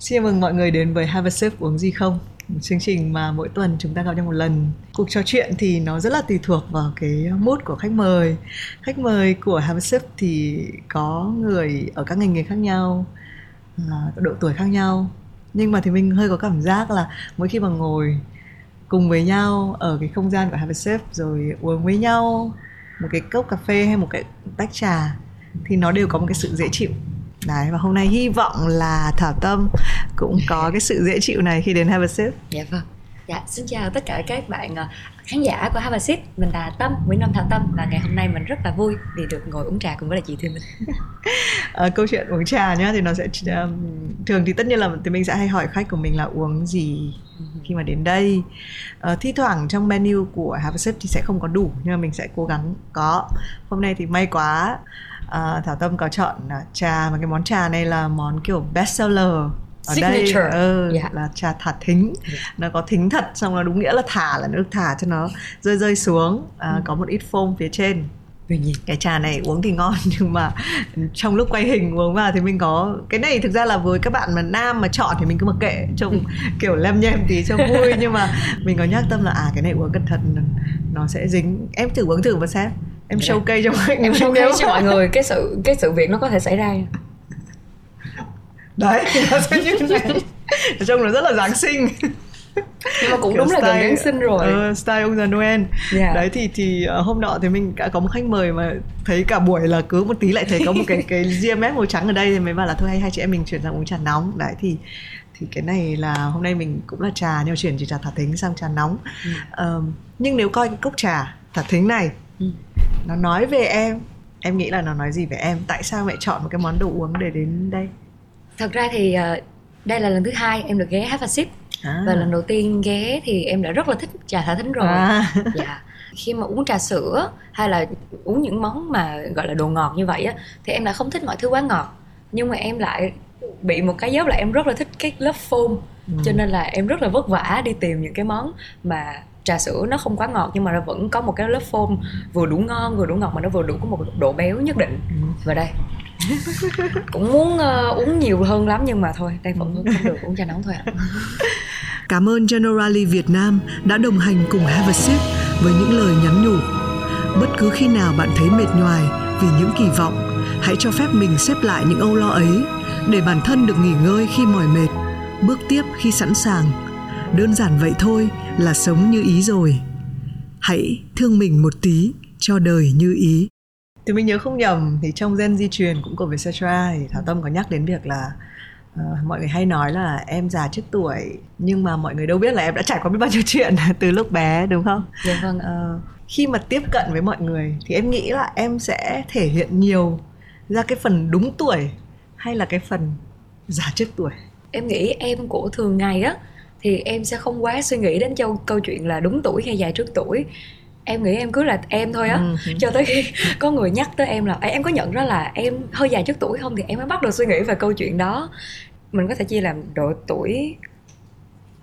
Xin mừng mọi người đến với Have a sip, uống gì không? Chương trình mà mỗi tuần chúng ta gặp nhau một lần. Cuộc trò chuyện thì nó rất là tùy thuộc vào cái mood của khách mời. Khách mời của Have a sip thì có người ở các ngành nghề khác nhau à, độ tuổi khác nhau. Nhưng mà thì mình hơi có cảm giác là mỗi khi mà ngồi cùng với nhau ở cái không gian của Have a sip, rồi uống với nhau, một cái cốc cà phê hay một cái tách trà, thì nó đều có một cái sự dễ chịu. Đấy và hôm nay hy vọng là Thảo Tâm cũng có cái sự dễ chịu này khi đến Have a Sip. Dạ vâng. Dạ, xin chào tất cả các bạn ờ, khán giả của Have a Sip Mình là Tâm, Nguyễn Nam Thảo Tâm Và ngày hôm nay mình rất là vui vì được ngồi uống trà cùng với lại chị Thùy Minh à, Câu chuyện uống trà nhá thì nó sẽ Thường thì tất nhiên là thì mình sẽ hay hỏi khách của mình là uống gì ừ. khi mà đến đây à, Thi thoảng trong menu của Have a Sip thì sẽ không có đủ Nhưng mà mình sẽ cố gắng có Hôm nay thì may quá à, Thảo Tâm có chọn uh, trà mà cái món trà này là món kiểu best seller ở Signature. đây ừ, yeah. là trà thả thính yeah. nó có thính thật xong nó đúng nghĩa là thả là nước thả cho nó rơi rơi xuống à, ừ. có một ít foam phía trên Tuy nhiên cái trà này uống thì ngon nhưng mà trong lúc quay hình uống vào thì mình có cái này thực ra là với các bạn mà nam mà chọn thì mình cứ mặc kệ trông kiểu lem nhem tí cho vui nhưng mà mình có nhắc tâm là à cái này uống cẩn thận nó sẽ dính. Em thử uống thử và xem. Em dạ. showcase cho mọi người. Em showcase cho mọi người cái sự cái sự việc nó có thể xảy ra. Đấy nó sẽ như thế. Này trông nó rất là giáng sinh nhưng mà cũng đúng style, là gần Giáng sinh rồi uh, style ông già Noel yeah. Dạ. đấy thì thì uh, hôm nọ thì mình đã có một khách mời mà thấy cả buổi là cứ một tí lại thấy có một cái cái GMS màu trắng ở đây thì mới bảo là thôi hay hai chị em mình chuyển sang uống trà nóng đấy thì thì cái này là hôm nay mình cũng là trà nhưng mà chuyển từ trà thả thính sang trà nóng ừ. uh, nhưng nếu coi cái cốc trà thả thính này ừ. nó nói về em em nghĩ là nó nói gì về em tại sao mẹ chọn một cái món đồ uống để đến đây thật ra thì uh, đây là lần thứ hai em được ghé Have a Sip à. và lần đầu tiên ghé thì em đã rất là thích trà thả thính rồi à. dạ khi mà uống trà sữa hay là uống những món mà gọi là đồ ngọt như vậy á thì em lại không thích mọi thứ quá ngọt nhưng mà em lại bị một cái dấu là em rất là thích cái lớp foam ừ. cho nên là em rất là vất vả đi tìm những cái món mà trà sữa nó không quá ngọt nhưng mà nó vẫn có một cái lớp foam vừa đủ ngon vừa đủ ngọt mà nó vừa đủ có một độ béo nhất định ừ. và đây cũng muốn uh, uống nhiều hơn lắm nhưng mà thôi đây vẫn không được uống trà nóng thôi ạ Cảm ơn Generali Việt Nam đã đồng hành cùng Have a Sip với những lời nhắn nhủ. Bất cứ khi nào bạn thấy mệt nhoài vì những kỳ vọng, hãy cho phép mình xếp lại những âu lo ấy để bản thân được nghỉ ngơi khi mỏi mệt, bước tiếp khi sẵn sàng. Đơn giản vậy thôi là sống như ý rồi. Hãy thương mình một tí cho đời như ý thì mình nhớ không nhầm thì trong gen di truyền cũng của Vietcetera thì Thảo Tâm có nhắc đến việc là uh, mọi người hay nói là em già trước tuổi nhưng mà mọi người đâu biết là em đã trải qua biết bao nhiêu chuyện từ lúc bé đúng không? Dạ vâng. Uh, khi mà tiếp cận với mọi người thì em nghĩ là em sẽ thể hiện nhiều ra cái phần đúng tuổi hay là cái phần già trước tuổi? Em nghĩ em của thường ngày á thì em sẽ không quá suy nghĩ đến châu câu chuyện là đúng tuổi hay già trước tuổi em nghĩ em cứ là em thôi á. Ừ. cho tới khi có người nhắc tới em là em có nhận ra là em hơi già trước tuổi không thì em mới bắt đầu suy nghĩ về câu chuyện đó. Mình có thể chia làm độ tuổi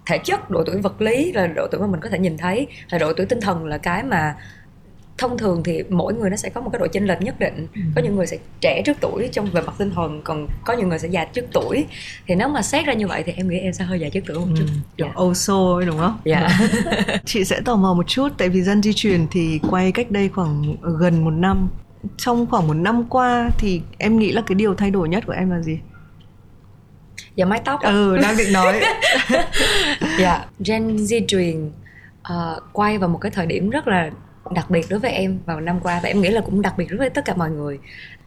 thể chất độ tuổi vật lý là độ tuổi mà mình có thể nhìn thấy. Là độ tuổi tinh thần là cái mà thông thường thì mỗi người nó sẽ có một cái độ chênh lệch nhất định ừ. có những người sẽ trẻ trước tuổi trong về mặt tinh thần còn có những người sẽ già trước tuổi thì nếu mà xét ra như vậy thì em nghĩ em sẽ hơi già trước tuổi một chút ừ. kiểu yeah. oso ấy đúng không dạ yeah. chị sẽ tò mò một chút tại vì dân di truyền thì quay cách đây khoảng gần một năm trong khoảng một năm qua thì em nghĩ là cái điều thay đổi nhất của em là gì dạ mái tóc ừ đang định nói dạ gen di truyền uh, quay vào một cái thời điểm rất là đặc biệt đối với em vào năm qua. Và em nghĩ là cũng đặc biệt đối với tất cả mọi người.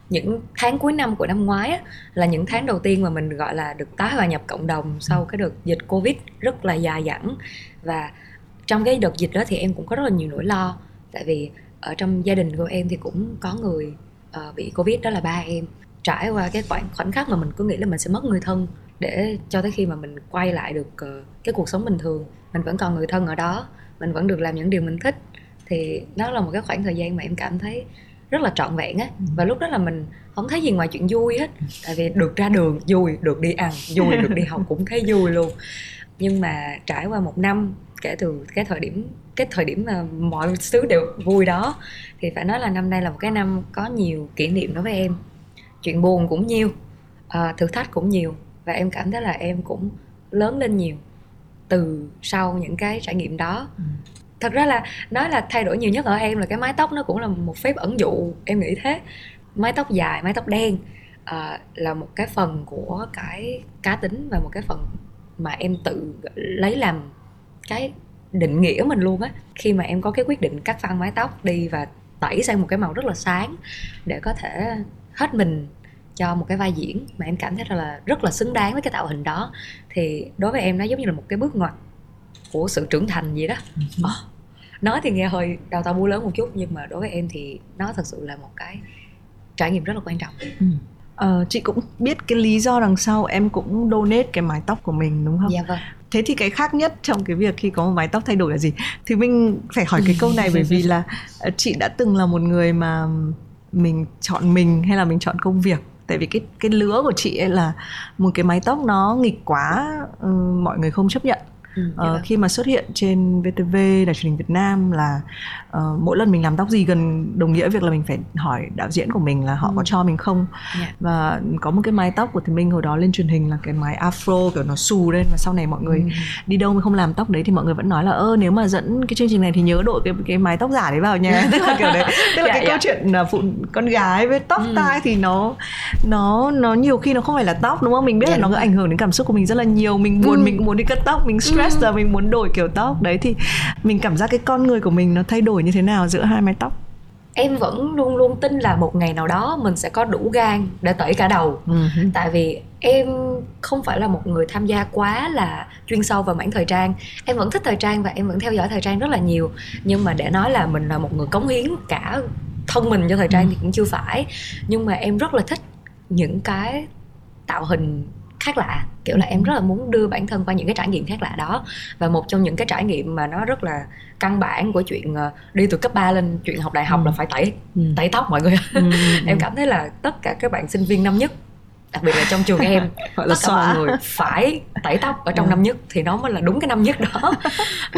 Những tháng cuối năm của năm ngoái á, là những tháng đầu tiên mà mình gọi là được tái hòa nhập cộng đồng sau cái đợt dịch covid rất là dài dẳng. Và trong cái đợt dịch đó thì em cũng có rất là nhiều nỗi lo. Tại vì ở trong gia đình của em thì cũng có người uh, bị covid đó là ba em. Trải qua cái khoảnh khoảnh khắc mà mình cứ nghĩ là mình sẽ mất người thân để cho tới khi mà mình quay lại được uh, cái cuộc sống bình thường. Mình vẫn còn người thân ở đó. Mình vẫn được làm những điều mình thích thì đó là một cái khoảng thời gian mà em cảm thấy rất là trọn vẹn á. Ừ. và lúc đó là mình không thấy gì ngoài chuyện vui hết. Tại vì được ra đường vui được đi ăn vui được đi học cũng thấy vui luôn. Nhưng mà trải qua một năm kể từ cái thời điểm cái thời điểm mà mọi thứ đều vui đó thì phải nói là năm nay là một cái năm có nhiều kỷ niệm đối với em. Chuyện buồn cũng nhiều uh, thử thách cũng nhiều. Và em cảm thấy là em cũng lớn lên nhiều từ sau những cái trải nghiệm đó. Ừ thật ra là nói là thay đổi nhiều nhất ở em là cái mái tóc nó cũng là một phép ẩn dụ em nghĩ thế. Mái tóc dài mái tóc đen uh, là một cái phần của cái cá tính và một cái phần mà em tự lấy làm cái định nghĩa mình luôn á. Khi mà em có cái quyết định cắt phăng mái tóc đi và tẩy sang một cái màu rất là sáng để có thể hết mình cho một cái vai diễn mà em cảm thấy là rất là xứng đáng với cái tạo hình đó thì đối với em nó giống như là một cái bước ngoặt của sự trưởng thành gì đó oh, nói thì nghe hơi đào tạo bu lớn một chút nhưng mà đối với em thì nó thật sự là một cái trải nghiệm rất là quan trọng ừ. Ờ, chị cũng biết cái lý do đằng sau em cũng donate cái mái tóc của mình đúng không? Dạ vâng. Thế thì cái khác nhất trong cái việc khi có một mái tóc thay đổi là gì? Thì mình phải hỏi cái câu này bởi vì là ờ, chị đã từng là một người mà mình chọn mình hay là mình chọn công việc tại vì cái cái lứa của chị ấy là một cái mái tóc nó nghịch quá um, mọi người không chấp nhận Ừ, uh, khi mà xuất hiện trên VTV đài truyền hình Việt Nam là uh, mỗi lần mình làm tóc gì gần đồng nghĩa việc là mình phải hỏi đạo diễn của mình là họ ừ. có cho mình không yeah. Dạ. và có một cái mái tóc của thì Minh hồi đó lên truyền hình là cái mái afro kiểu nó xù lên và sau này mọi người ừ. đi đâu mà không làm tóc đấy thì mọi người vẫn nói là ơ nếu mà dẫn cái chương trình này thì nhớ đội cái cái mái tóc giả đấy vào nha tức là kiểu đấy tức là yeah, dạ, cái yeah. câu dạ. chuyện là phụ con gái với tóc ừ. tai thì nó nó nó nhiều khi nó không phải là tóc đúng không mình biết yeah, là nó ảnh hưởng đến cảm xúc của mình rất là nhiều mình buồn ừ. mình cũng muốn đi cắt tóc mình stress stress giờ mình muốn đổi kiểu tóc. Đấy thì mình cảm giác cái con người của mình nó thay đổi như thế nào giữa hai mái tóc? Em vẫn luôn luôn tin là một ngày nào đó mình sẽ có đủ gan để tẩy cả đầu. Uh-huh. tại vì em không phải là một người tham gia quá là chuyên sâu vào mảng thời trang. Em vẫn thích thời trang và em vẫn theo dõi thời trang rất là nhiều. Nhưng mà để nói là mình là một người cống hiến cả thân mình cho thời trang uh-huh. thì cũng chưa phải. Nhưng mà em rất là thích những cái tạo hình khác lạ kiểu là em rất là muốn đưa bản thân qua những cái trải nghiệm khác lạ đó và một trong những cái trải nghiệm mà nó rất là căn bản của chuyện ờ, đi từ cấp 3 lên chuyện học đại học ừ. là phải tẩy ừ. tẩy tóc mọi người ừ. em cảm thấy là tất cả các bạn sinh viên năm nhất đặc biệt là trong trường em Gọi là tất cả mọi người phải tẩy tóc ở trong ừ. năm nhất thì nó mới là đúng cái năm nhất đó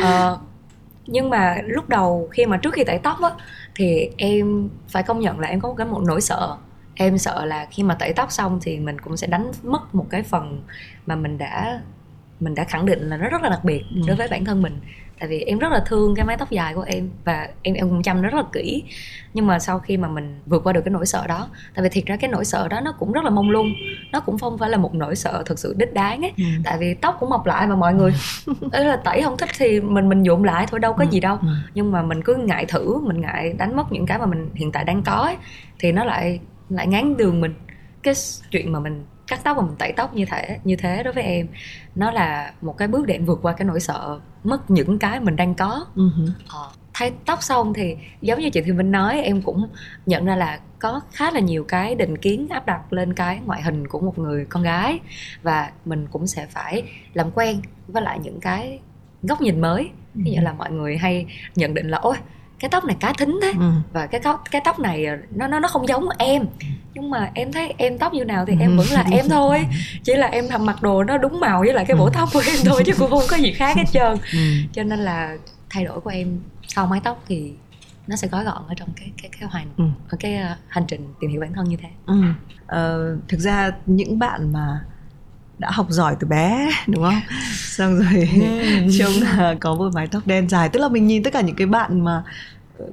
uh, nhưng mà lúc đầu khi mà trước khi tẩy tóc á thì em phải công nhận là em có một cái một nỗi sợ em sợ là khi mà tẩy tóc xong thì mình cũng sẽ đánh mất một cái phần mà mình đã mình đã khẳng định là nó rất là đặc biệt ừ. đối với bản thân mình tại vì em rất là thương cái mái tóc dài của em và em em cũng chăm nó rất là kỹ nhưng mà sau khi mà mình vượt qua được cái nỗi sợ đó tại vì thiệt ra cái nỗi sợ đó nó cũng rất là mông lung nó cũng không phải là một nỗi sợ thực sự đích đáng ấy ừ. tại vì tóc cũng mọc lại mà mọi người đấy là tẩy không thích thì mình mình nhuộm lại thôi đâu có ừ. gì đâu ừ. nhưng mà mình cứ ngại thử mình ngại đánh mất những cái mà mình hiện tại đang có ấy, thì nó lại lại ngán đường mình. Cái chuyện mà mình cắt tóc và mình tẩy tóc như thế như thế đối với em nó là một cái bước để em vượt qua cái nỗi sợ mất những cái mình đang có. Uh-huh. ờ, thay tóc xong thì giống như chị Thùy Minh nói em cũng nhận ra là có khá là nhiều cái định kiến áp đặt lên cái ngoại hình của một người con gái và mình cũng sẽ phải làm quen với lại những cái góc nhìn mới. Ví dụ là mọi người hay nhận định là ôi cái tóc này cá thính thế ừ. và cái tóc cái tóc này nó nó nó không giống em nhưng mà em thấy em tóc như nào thì em vẫn là em thôi chỉ là em mặc đồ nó đúng màu với lại cái bộ tóc của em thôi chứ cũng không có gì khác hết trơn ừ. cho nên là thay đổi của em sau mái tóc thì nó sẽ gói gọn ở trong cái cái cái hành ừ. ở cái uh, hành trình tìm hiểu bản thân như thế ừ. ờ, thực ra những bạn mà đã học giỏi từ bé đúng không xong rồi ừ. trông là có một mái tóc đen dài tức là mình nhìn tất cả những cái bạn mà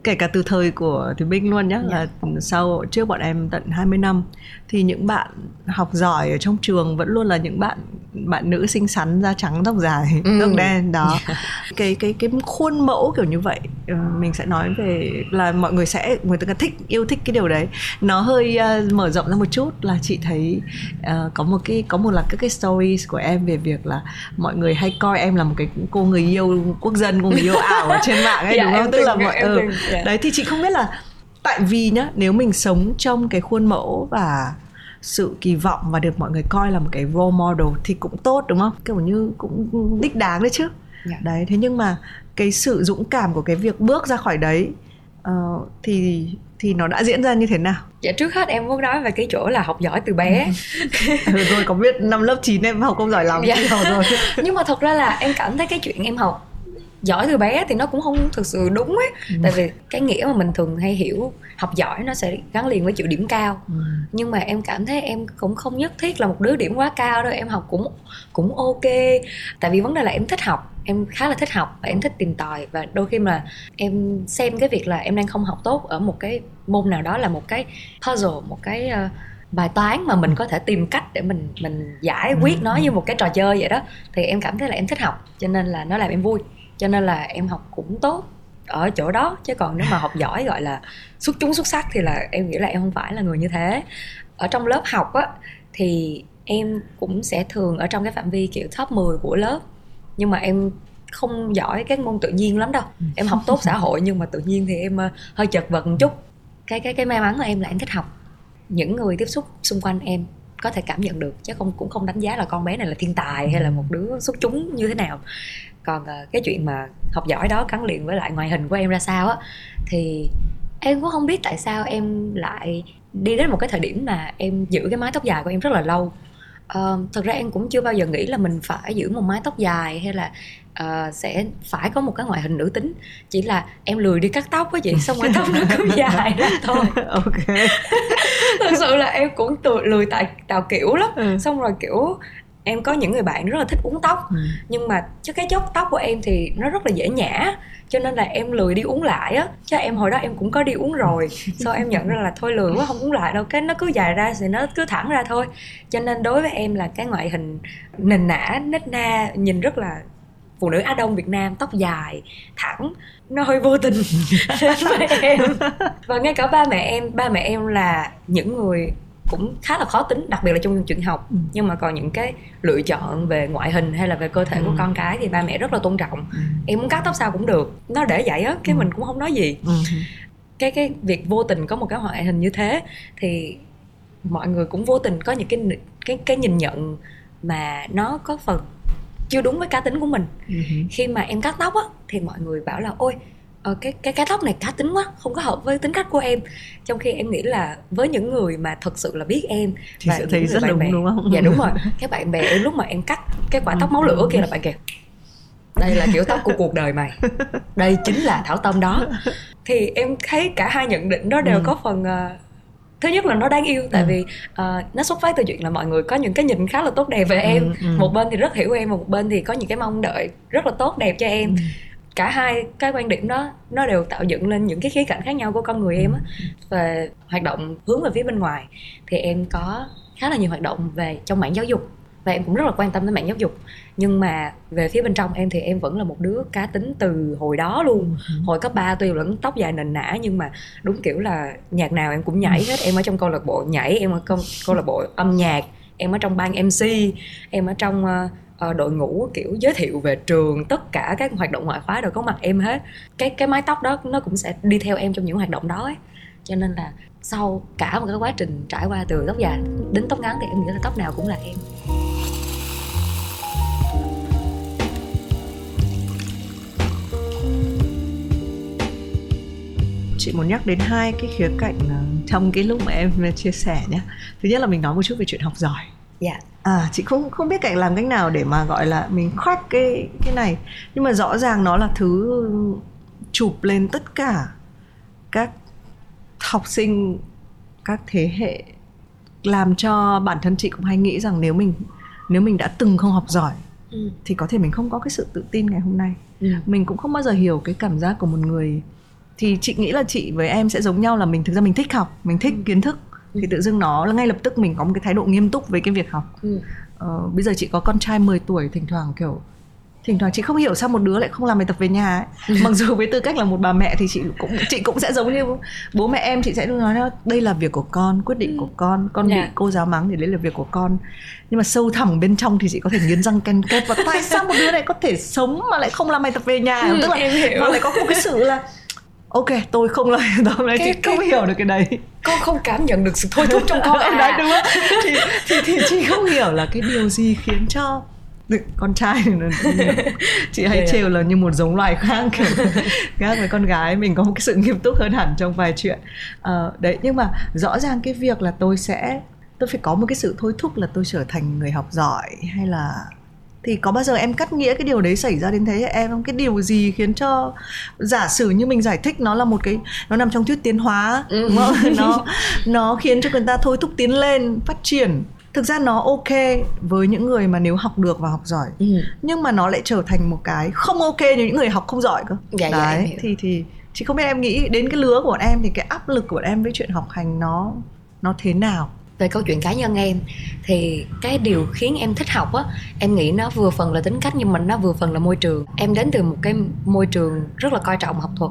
kể cả từ thời của Thùy Minh luôn nhé yeah. là dạ. sau trước bọn em tận 20 năm thì những bạn học giỏi ở trong trường vẫn luôn là những bạn bạn nữ xinh xắn da trắng tóc dài ừ. tóc đen đó yeah. cái cái cái khuôn mẫu kiểu như vậy ờ, mình sẽ nói về là mọi người sẽ người ta thích yêu thích cái điều đấy nó hơi uh, mở rộng ra một chút là chị thấy uh, có một cái có một là các cái stories của em về việc là mọi người hay coi em là một cái cô người yêu quốc dân cô người yêu ảo ở trên mạng ấy yeah, dạ, đúng không tức là mọi ừ, yeah. Đấy thì chị không biết là tại vì nhá nếu mình sống trong cái khuôn mẫu và sự kỳ vọng và được mọi người coi là một cái role model thì cũng tốt đúng không kiểu như cũng đích đáng đấy chứ yeah. Đấy thế nhưng mà cái sự dũng cảm của cái việc bước ra khỏi đấy uh, thì thì nó đã diễn ra như thế nào? Dạ trước hết em muốn nói về cái chỗ là học giỏi từ bé. ừ, rồi có biết năm lớp 9 em học không giỏi lắm dạ. rồi. Nhưng mà thật ra là em cảm thấy cái chuyện em học giỏi từ bé thì nó cũng không thực sự đúng ấy ừ. tại vì cái nghĩa mà mình thường hay hiểu học giỏi nó sẽ gắn liền với chữ điểm cao ừ. nhưng mà em cảm thấy em cũng không nhất thiết là một đứa điểm quá cao đâu em học cũng cũng ok tại vì vấn đề là em thích học em khá là thích học và em thích tìm tòi và đôi khi mà em xem cái việc là em đang không học tốt ở một cái môn nào đó là một cái puzzle một cái uh, bài toán mà mình có thể tìm cách để mình mình giải quyết ừ. nó như một cái trò chơi vậy đó thì em cảm thấy là em thích học cho nên là nó làm em vui cho nên là em học cũng tốt ở chỗ đó. Chứ còn nếu mà học giỏi gọi là xuất chúng xuất sắc thì là em nghĩ là em không phải là người như thế. Ở trong lớp học á thì em cũng sẽ thường ở trong cái phạm vi kiểu top 10 của lớp. Nhưng mà em không giỏi các môn tự nhiên lắm đâu. Ừ. em học tốt xã hội nhưng mà tự nhiên thì em ờ, hơi chật vật một chút. Cái cái cái may mắn của em là em thích học. Những người tiếp xúc xung quanh em có thể cảm nhận được chứ không cũng không đánh giá là con bé này là thiên tài hay là một đứa xuất chúng như thế nào còn uh, cái chuyện mà học giỏi đó gắn liền với lại ngoại hình của em ra sao á thì em cũng không biết tại sao em lại đi đến một cái thời điểm mà em giữ cái mái tóc dài của em rất là lâu. Uh, thật ra em cũng chưa bao giờ nghĩ là mình phải giữ một mái tóc dài hay là uh, sẽ phải có một cái ngoại hình nữ tính. Chỉ là em lười đi cắt tóc á chị xong rồi tóc nó cứ dài ra thôi. Ok. Thật sự là em cũng tự lười tại tạo kiểu lắm. Ừ. xong rồi kiểu em có những người bạn rất là thích uống tóc ừ. nhưng mà chứ cái chốc tóc của em thì nó rất là dễ nhả cho nên là em lười đi uống lại á. Chứ em hồi đó em cũng có đi uống rồi sau em nhận ra là thôi lười quá không uống lại đâu cái nó cứ dài ra thì nó cứ thẳng ra thôi. Cho nên đối với em là cái ngoại hình nền nã nết na nhìn rất là phụ nữ Á Đông Việt Nam tóc dài thẳng nó hơi vô tình. Với em. Và ngay cả ba mẹ em ba mẹ em là những người cũng khá là khó tính đặc biệt là trong chuyện học ừ. nhưng mà còn những cái lựa chọn về ngoại hình hay là về cơ thể ừ. của con cái thì ba mẹ rất là tôn trọng ừ. em muốn cắt tóc sao cũng được nó để vậy á cái ừ. mình cũng không nói gì ừ. cái cái việc vô tình có một cái ngoại hình như thế thì mọi người cũng vô tình có những cái cái cái nhìn nhận mà nó có phần chưa đúng với cá tính của mình uh-huh. khi mà em cắt tóc á thì mọi người bảo là ôi ờ, cái cái cái tóc này cá tính quá không có hợp với tính cách của em trong khi em nghĩ là với những người mà thật sự là biết em thì và sẽ thấy rất đúng bè, đúng không dạ đúng rồi các bạn bè em lúc mà em cắt cái quả tóc máu lửa kia là bạn kìa đây là kiểu tóc của cuộc đời mày đây chính là thảo tâm đó thì em thấy cả hai nhận định đó đều ừ. có phần uh, thứ nhất là nó đáng yêu tại ừ. vì uh, nó xuất phát từ chuyện là mọi người có những cái nhìn khá là tốt đẹp về ừ, em ừ. một bên thì rất hiểu em một bên thì có những cái mong đợi rất là tốt đẹp cho em ừ. Cả hai cái quan điểm đó nó đều tạo dựng lên những cái khía cạnh khác nhau của con người em á. Và hoạt động hướng về phía bên ngoài thì em có khá là nhiều hoạt động về trong mảng giáo dục và em cũng rất là quan tâm đến mạng giáo dục. Nhưng mà về phía bên trong em thì em vẫn là một đứa cá tính từ hồi đó luôn. Ừ. hồi cấp 3 tuy vẫn tóc dài nền nã nhưng mà đúng kiểu là nhạc nào em cũng nhảy hết. Em ở trong câu lạc bộ nhảy em ở câu, câu lạc bộ âm nhạc em ở trong ban mc em ở trong uh, đội ngũ kiểu giới thiệu về trường tất cả các hoạt động ngoại khóa đều có mặt em hết. Cái cái mái tóc đó nó cũng sẽ đi theo em trong những hoạt động đó ấy. Cho nên là sau cả một cái quá trình trải qua từ tóc dài đến tóc ngắn thì em nghĩ là tóc nào cũng là em. Chị muốn nhắc đến hai cái khía cạnh ờ, trong cái lúc mà em chia sẻ nhé thứ nhất là mình nói một chút về chuyện học giỏi. Dạ à chị không không biết cách làm cách nào để mà gọi là mình crack cái cái này nhưng mà rõ ràng nó là thứ chụp lên tất cả các học sinh các thế hệ làm cho bản thân chị cũng hay nghĩ rằng nếu mình nếu mình đã từng không học giỏi ừ. thì có thể mình không có cái sự tự tin ngày hôm nay ừ. mình cũng không bao giờ hiểu cái cảm giác của một người thì chị nghĩ là chị với em sẽ giống nhau là mình thực ra mình thích học mình thích ừ. kiến thức thì tự dưng nó là ngay lập tức mình có một cái thái độ nghiêm túc với cái việc học ừ. ờ, bây giờ chị có con trai 10 tuổi thỉnh thoảng kiểu thỉnh thoảng chị không hiểu sao một đứa lại không làm bài tập về nhà ấy. Ừ. mặc dù với tư cách là một bà mẹ thì chị cũng chị cũng sẽ giống như bố mẹ em chị sẽ luôn nói đây là việc của con quyết định ừ. của con con yeah. bị dạ. cô giáo mắng thì đấy là việc của con nhưng mà sâu thẳm bên trong thì chị có thể nghiến răng ken kết và tại sao một đứa này có thể sống mà lại không làm bài tập về nhà ừ, tức là em hiểu. mà lại có một cái sự là ok tôi không lời tôi nói chị không hiểu được cái đấy. Con không cảm nhận được sự thôi thúc trong con à. đấy đúng không? Thì, thì thì chị không hiểu là cái điều gì khiến cho con trai chị hay trêu là như một giống loài khác kiểu khác với con gái mình có một cái sự nghiêm túc hơn hẳn trong vài chuyện. À, đấy nhưng mà rõ ràng cái việc là tôi sẽ tôi phải có một cái sự thôi thúc là tôi trở thành người học giỏi hay là thì có bao giờ em cắt nghĩa cái điều đấy xảy ra đến thế hệ em không cái điều gì khiến cho giả sử như mình giải thích nó là một cái nó nằm trong thuyết tiến hóa ừ. đúng không? Nó nó khiến cho người ta thôi thúc tiến lên phát triển. Thực ra nó ok với những người mà nếu học được và học giỏi. Ừ. nhưng mà nó lại trở thành một cái không ok như những người học không giỏi cơ. Dạ, dạ đấy dạ, thì thì chị không biết em nghĩ đến cái lứa của bọn em thì cái áp lực của bọn em với chuyện học hành nó nó thế nào về câu chuyện cá nhân em thì cái điều khiến em thích học á em nghĩ nó vừa phần là tính cách nhưng mà nó vừa phần là môi trường. Em đến từ một cái môi trường rất là coi trọng học thuật.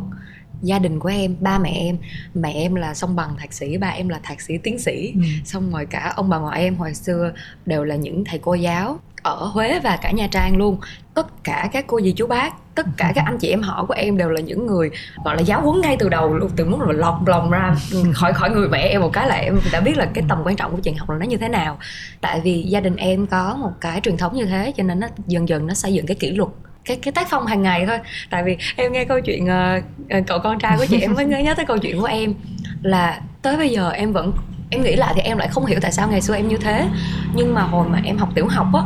Gia đình của em ba mẹ em mẹ em là song bằng thạc sĩ ba em là thạc sĩ tiến sĩ. Ừ. xong rồi cả ông bà ngoại em hồi xưa đều là những thầy cô giáo ở Huế và cả Nha Trang luôn. Tất cả các cô dì chú bác tất cả các anh chị em họ của em đều là những người gọi là giáo huấn ngay từ đầu luôn từ muốn là lọc lòng ra khỏi khỏi người mẹ em một cái là em đã biết là cái tầm quan trọng của chuyện học là nó như thế nào. Tại vì gia đình em có một cái truyền thống như thế cho nên nó dần dần nó xây dựng cái kỷ luật cái cái tác phong hàng ngày thôi. Tại vì em nghe câu chuyện uh, cậu con trai của chị em mới nhớ tới câu chuyện của em là tới bây giờ em vẫn em nghĩ lại thì em lại không hiểu tại sao ngày xưa em như thế. Nhưng mà hồi mà em học tiểu học á,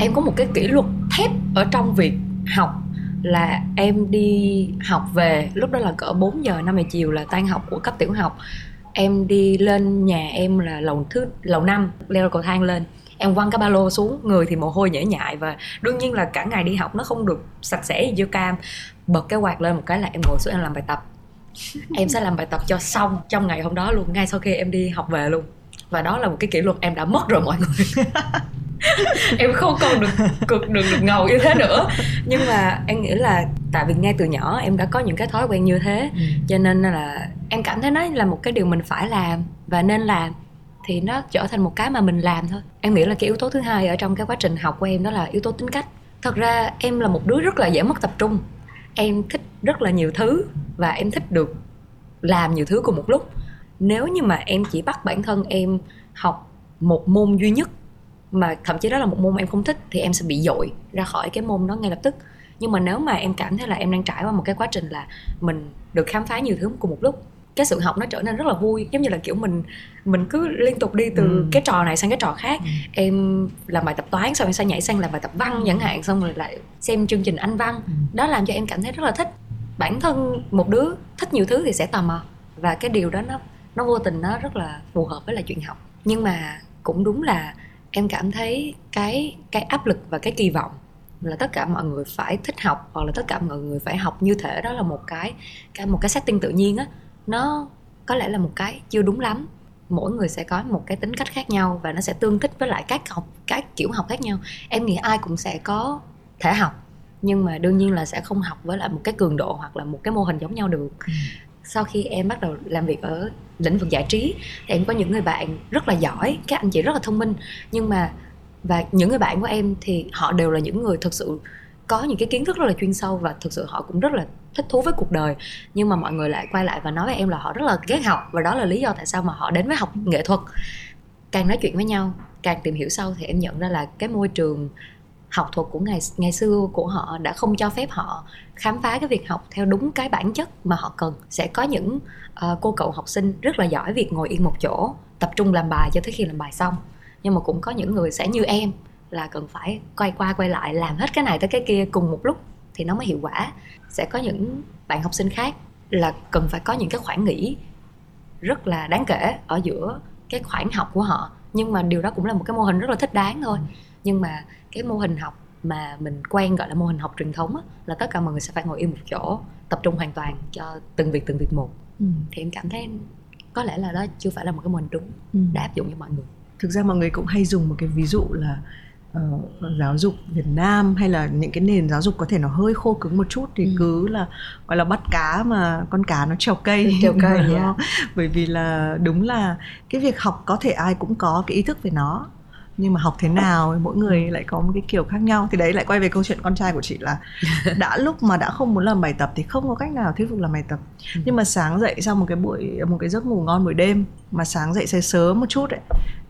em có một cái kỷ luật thép ở trong việc học là em đi học về, lúc đó là cỡ 4 giờ 5 giờ chiều là tan học của cấp tiểu học. Em đi lên nhà em là lầu thứ, lầu năm, leo cầu thang lên. Em quăng cái ba lô xuống, người thì mồ hôi nhễ nhại và đương nhiên là cả ngày đi học nó không được sạch sẽ như cam. Bật cái quạt lên một cái là em ngồi xuống em làm bài tập em sẽ làm bài tập cho xong trong ngày hôm đó luôn ngay sau khi em đi học về luôn. Và đó là một cái kỷ luật em đã mất rồi mọi người. Em không còn được cực được được ngầu như thế nữa. Nhưng mà em nghĩ là tại vì ngay từ nhỏ em đã có những cái thói quen như thế ừ. cho nên là em cảm thấy nó là một cái điều mình phải làm và nên làm thì nó trở thành một cái mà mình làm thôi. Em nghĩ là cái yếu tố thứ hai ở trong cái quá trình học của em đó là yếu tố tính cách. Thật ra em là một đứa rất là dễ mất tập trung em thích rất là nhiều thứ và em thích được làm nhiều thứ cùng một lúc. Nếu như mà em chỉ bắt bản thân em học một môn duy nhất, mà thậm chí đó là một môn em không thích, thì em sẽ bị dội ra khỏi cái môn đó ngay lập tức. Nhưng mà nếu mà em cảm thấy là em đang trải qua một cái quá trình là mình được khám phá nhiều thứ cùng một lúc cái sự học nó trở nên rất là vui giống như là kiểu mình mình cứ liên tục đi từ ừ. cái trò này sang cái trò khác ừ. em làm bài tập toán xong em sẽ nhảy sang làm bài tập văn chẳng hạn xong rồi lại xem chương trình anh văn ừ. đó làm cho em cảm thấy rất là thích bản thân một đứa thích nhiều thứ thì sẽ tò mò và cái điều đó nó nó vô tình nó rất là phù hợp với là chuyện học nhưng mà cũng đúng là em cảm thấy cái cái áp lực và cái kỳ vọng là tất cả mọi người phải thích học hoặc là tất cả mọi người phải học như thể đó là một cái cái một cái setting tự nhiên á nó có lẽ là một cái chưa đúng lắm. Mỗi người sẽ có một cái tính cách khác nhau và nó sẽ tương thích với lại các học các kiểu học khác nhau. Em nghĩ ai cũng sẽ có thể học nhưng mà đương nhiên là sẽ không học với lại một cái cường độ hoặc là một cái mô hình giống nhau được. Ừ. sau khi em bắt đầu làm việc ở lĩnh vực giải trí thì em có những người bạn rất là giỏi các anh chị rất là thông minh. Nhưng mà và những người bạn của em thì họ đều là những người thực sự có những cái kiến thức rất là chuyên sâu và thực sự họ cũng rất là thích thú với cuộc đời. Nhưng mà mọi người lại quay lại và nói với em là họ rất là ghét học và đó là lý do tại sao mà họ đến với học nghệ thuật. Càng nói chuyện với nhau càng tìm hiểu sâu thì em nhận ra là cái môi trường học thuật của ngày ngày xưa của họ đã không cho phép họ khám phá cái việc học theo đúng cái bản chất mà họ cần. Sẽ có những uh, cô cậu học sinh rất là giỏi việc ngồi yên một chỗ tập trung làm bài cho tới khi làm bài xong. Nhưng mà cũng có những người sẽ như em là cần phải quay qua quay lại làm hết cái này tới cái kia cùng một lúc thì nó mới hiệu quả. Sẽ có những bạn học sinh khác là cần phải có những cái khoảng nghỉ rất là đáng kể ở giữa cái khoảng học của họ. Nhưng mà điều đó cũng là một cái mô hình rất là thích đáng thôi. Nhưng mà cái mô hình học mà mình quen gọi là mô hình học truyền thống á, là tất cả mọi người sẽ phải ngồi yên một chỗ tập trung hoàn toàn cho từng việc từng việc một. Ừ. thì em cảm thấy có lẽ là đó chưa phải là một cái mô hình đúng ừ. để áp dụng cho mọi người. Thực ra mọi người cũng hay dùng một cái ví dụ là uh, giáo dục Việt Nam hay là những cái nền giáo dục có thể nó hơi khô cứng một chút thì ừ. cứ là gọi là bắt cá mà con cá nó trèo cây trèo cây đúng yeah. bởi vì là đúng là cái việc học có thể ai cũng có cái ý thức về nó nhưng mà học thế nào mỗi người lại có một cái kiểu khác nhau thì đấy lại quay về câu chuyện con trai của chị là đã lúc mà đã không muốn làm bài tập thì không có cách nào thuyết phục làm bài tập ừ. nhưng mà sáng dậy sau một cái buổi một cái giấc ngủ ngon buổi đêm mà sáng dậy sớm sớm một chút ấy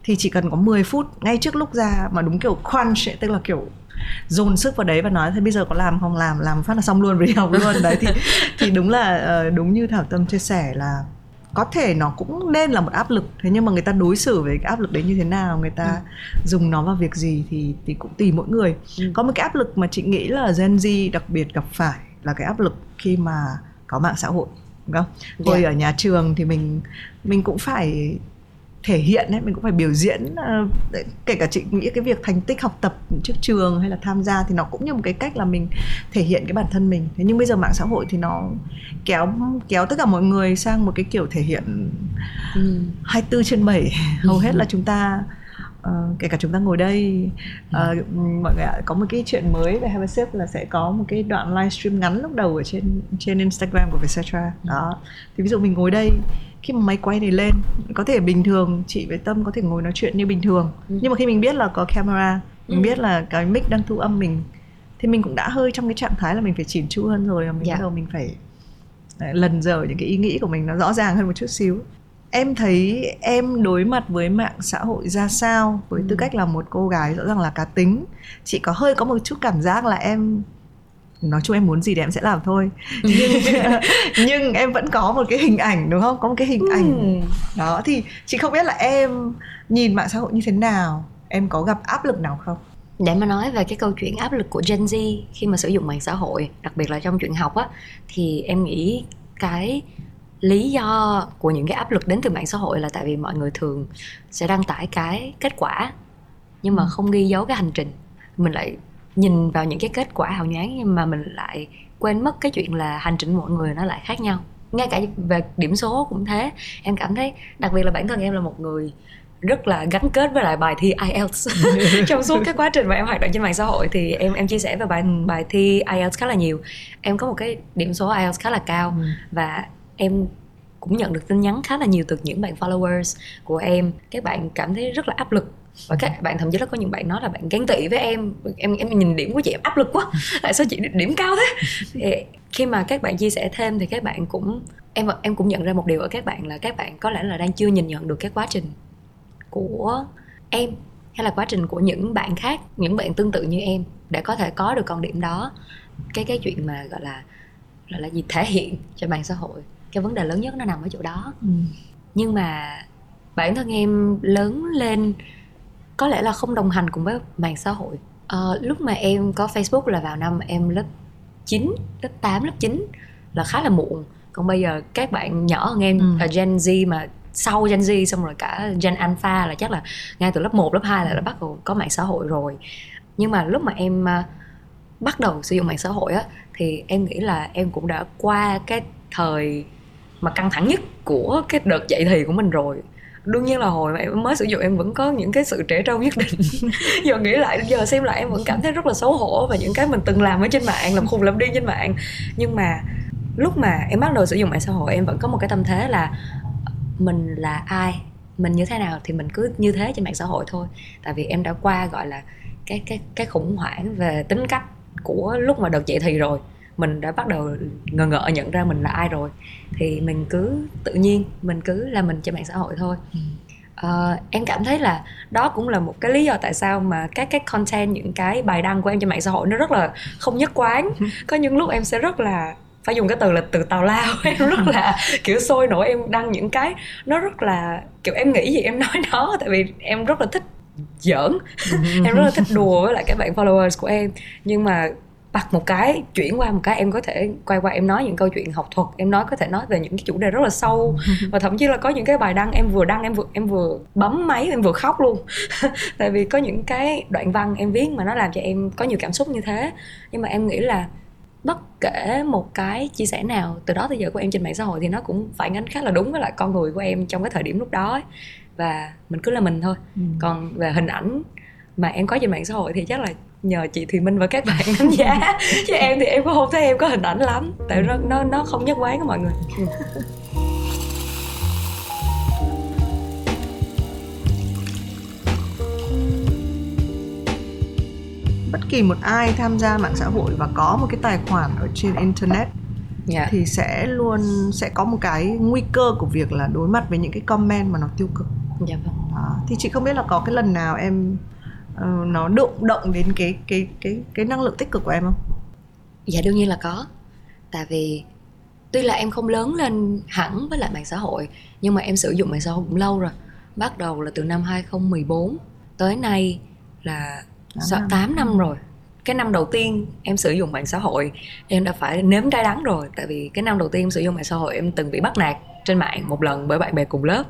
thì chỉ cần có 10 phút ngay trước lúc ra mà đúng kiểu crunch ấy, tức là kiểu dồn sức vào đấy và nói thế bây giờ có làm không làm làm phát là xong luôn đi học luôn đấy thì thì đúng là ờ, đúng như thảo tâm chia sẻ là có thể nó cũng nên là một áp lực thế nhưng mà người ta đối xử với cái áp lực đấy như thế nào người ta ừ. dùng nó vào việc gì thì thì cũng tùy mỗi người ừ. có một cái áp lực mà chị nghĩ là Gen Z đặc biệt gặp phải là cái áp lực khi mà có mạng xã hội đúng không? Hồi yeah. Dạ. ở nhà trường thì mình mình cũng phải thể hiện ấy mình cũng phải biểu diễn uh, kể cả chị nghĩ cái việc thành tích học tập trước trường hay là tham gia thì nó cũng như một cái cách là mình thể hiện cái bản thân mình. Thế nhưng bây giờ mạng xã hội thì nó kéo kéo tất cả mọi người sang một cái kiểu thể hiện ừ. 24 trên 7 hầu hết là chúng ta Uh, kể cả chúng ta ngồi đây uh, mọi người ạ có một cái chuyện mới về Have a Sip là sẽ có một cái đoạn livestream ngắn lúc đầu ở trên trên Instagram của Vietcetera. Đó. Thì ví dụ mình ngồi đây khi mà máy quay này lên có thể bình thường chị với tâm có thể ngồi nói chuyện như bình thường ừ. nhưng mà khi mình biết là có camera mình ừ. biết là cái mic đang thu âm mình thì mình cũng đã hơi trong cái trạng thái là mình phải chỉn chu hơn rồi mình dạ. bắt đầu mình phải à, lần dở những cái ý nghĩ của mình nó rõ ràng hơn một chút xíu em thấy em đối mặt với mạng xã hội ra sao với ừ. tư cách là một cô gái rõ ràng là cá tính chị có hơi có một chút cảm giác là em nói chung em muốn gì thì em sẽ làm thôi. Nhưng nhưng em vẫn có một cái hình ảnh đúng không? Có một cái hình ừ. ảnh đó thì chị không biết là em nhìn mạng xã hội như thế nào. Em có gặp áp lực nào không? Để mà nói về cái câu chuyện áp lực của Gen Z khi mà sử dụng mạng xã hội đặc biệt là trong chuyện học á thì em nghĩ cái lý do của những cái áp lực đến từ mạng xã hội là tại vì mọi người thường sẽ đăng tải cái kết quả nhưng mà ừ. không ghi dấu cái hành trình. Mình lại nhìn vào những cái kết quả hào nhoáng nhưng mà mình lại quên mất cái chuyện là hành trình mọi người nó lại khác nhau. Ngay cả về điểm số cũng thế. Em cảm thấy đặc biệt là bản thân em là một người rất là gắn kết với lại bài thi IELTS trong suốt cái quá trình mà em hoạt động trên mạng xã hội thì em em chia sẻ về bài bài thi IELTS khá là nhiều. Em có một cái điểm số IELTS khá là cao ừ. và em cũng nhận được tin nhắn khá là nhiều từ những bạn followers của em. Các bạn cảm thấy rất là áp lực và các bạn thậm chí là có những bạn nói là bạn ghen tị với em em em nhìn điểm của chị em áp lực quá. Tại sao chị điểm cao thế? Thì khi mà các bạn chia sẻ thêm thì các bạn cũng em em cũng nhận ra một điều ở các bạn là các bạn có lẽ là đang chưa nhìn nhận được cái quá trình của em hay là quá trình của những bạn khác những bạn tương tự như em để có thể có được con điểm đó. Cái cái chuyện mà gọi là là, là gì? Thể hiện cho mạng xã hội cái vấn đề lớn nhất nó nằm ở chỗ đó. Ừ. nhưng mà bản thân em lớn lên có lẽ là không đồng hành cùng với mạng xã hội. À, lúc mà em có Facebook là vào năm em lớp 9, lớp 8, lớp 9 là khá là muộn. Còn bây giờ các bạn nhỏ hơn em ừ. Gen Z mà sau Gen Z xong rồi cả Gen Alpha là chắc là ngay từ lớp 1, lớp 2 là đã bắt đầu có mạng xã hội rồi. Nhưng mà lúc mà em uh, bắt đầu sử dụng mạng xã hội á thì em nghĩ là em cũng đã qua cái thời mà căng thẳng nhất của cái đợt dậy thì của mình rồi đương nhiên là hồi mà em mới sử dụng, em vẫn có những cái sự trẻ trâu nhất định. Giờ nghĩ lại, giờ xem lại em vẫn cảm thấy rất là xấu hổ và những cái mình từng làm ở trên mạng làm khùng làm điên trên mạng. Nhưng mà lúc mà em bắt đầu sử dụng mạng xã hội, em vẫn có một cái tâm thế là mình là ai, mình như thế nào thì mình cứ như thế trên mạng xã hội thôi. Tại vì em đã qua, gọi là, cái cái cái khủng hoảng về tính cách của lúc mà đợt dậy thì rồi mình đã bắt đầu ngờ ngợ nhận ra mình là ai rồi. Thì mình cứ tự nhiên mình cứ là mình trên mạng xã hội thôi. Uh, em cảm thấy là đó cũng là một cái lý do tại sao mà các cái content những cái bài đăng của em trên mạng xã hội nó rất là không nhất quán. Có những lúc em sẽ rất là phải dùng cái từ là từ tào lao. Em rất là kiểu sôi nổi em đăng những cái nó rất là kiểu em nghĩ gì em nói đó tại vì em rất là thích giỡn. Em rất là thích đùa với lại các bạn followers của em. Nhưng mà bật một cái chuyển qua một cái em có thể quay qua em nói những câu chuyện học thuật em nói có thể nói về những cái chủ đề rất là sâu và thậm chí là có những cái bài đăng em vừa đăng em vừa em vừa bấm máy em vừa khóc luôn tại vì có những cái đoạn văn em viết mà nó làm cho em có nhiều cảm xúc như thế nhưng mà em nghĩ là bất kể một cái chia sẻ nào từ đó tới giờ của em trên mạng xã hội thì nó cũng phản ánh khá là đúng với lại con người của em trong cái thời điểm lúc đó ấy. và mình cứ là mình thôi ừ. còn về hình ảnh mà em có trên mạng xã hội thì chắc là nhờ chị Thùy Minh và các bạn đánh giá chứ em thì em cũng không thấy em có hình ảnh lắm tại nó nó nó không nhất quán của mọi người bất kỳ một ai tham gia mạng xã hội và có một cái tài khoản ở trên internet yeah. Dạ. thì sẽ luôn sẽ có một cái nguy cơ của việc là đối mặt với những cái comment mà nó tiêu cực. Dạ vâng. À, thì chị không biết là có cái lần nào em uh, nó động động đến cái cái cái cái năng lượng tích cực của em không? Dạ đương nhiên là có. Tại vì tuy là em không lớn lên hẳn với lại mạng xã hội nhưng mà em sử dụng mạng xã hội cũng lâu rồi bắt đầu là từ năm 2014 tới nay là 8 năm. 8 năm rồi cái năm đầu tiên em sử dụng mạng xã hội em đã phải nếm trái đắng rồi tại vì cái năm đầu tiên em sử dụng mạng xã hội em từng bị bắt nạt trên mạng một lần bởi bạn bè cùng lớp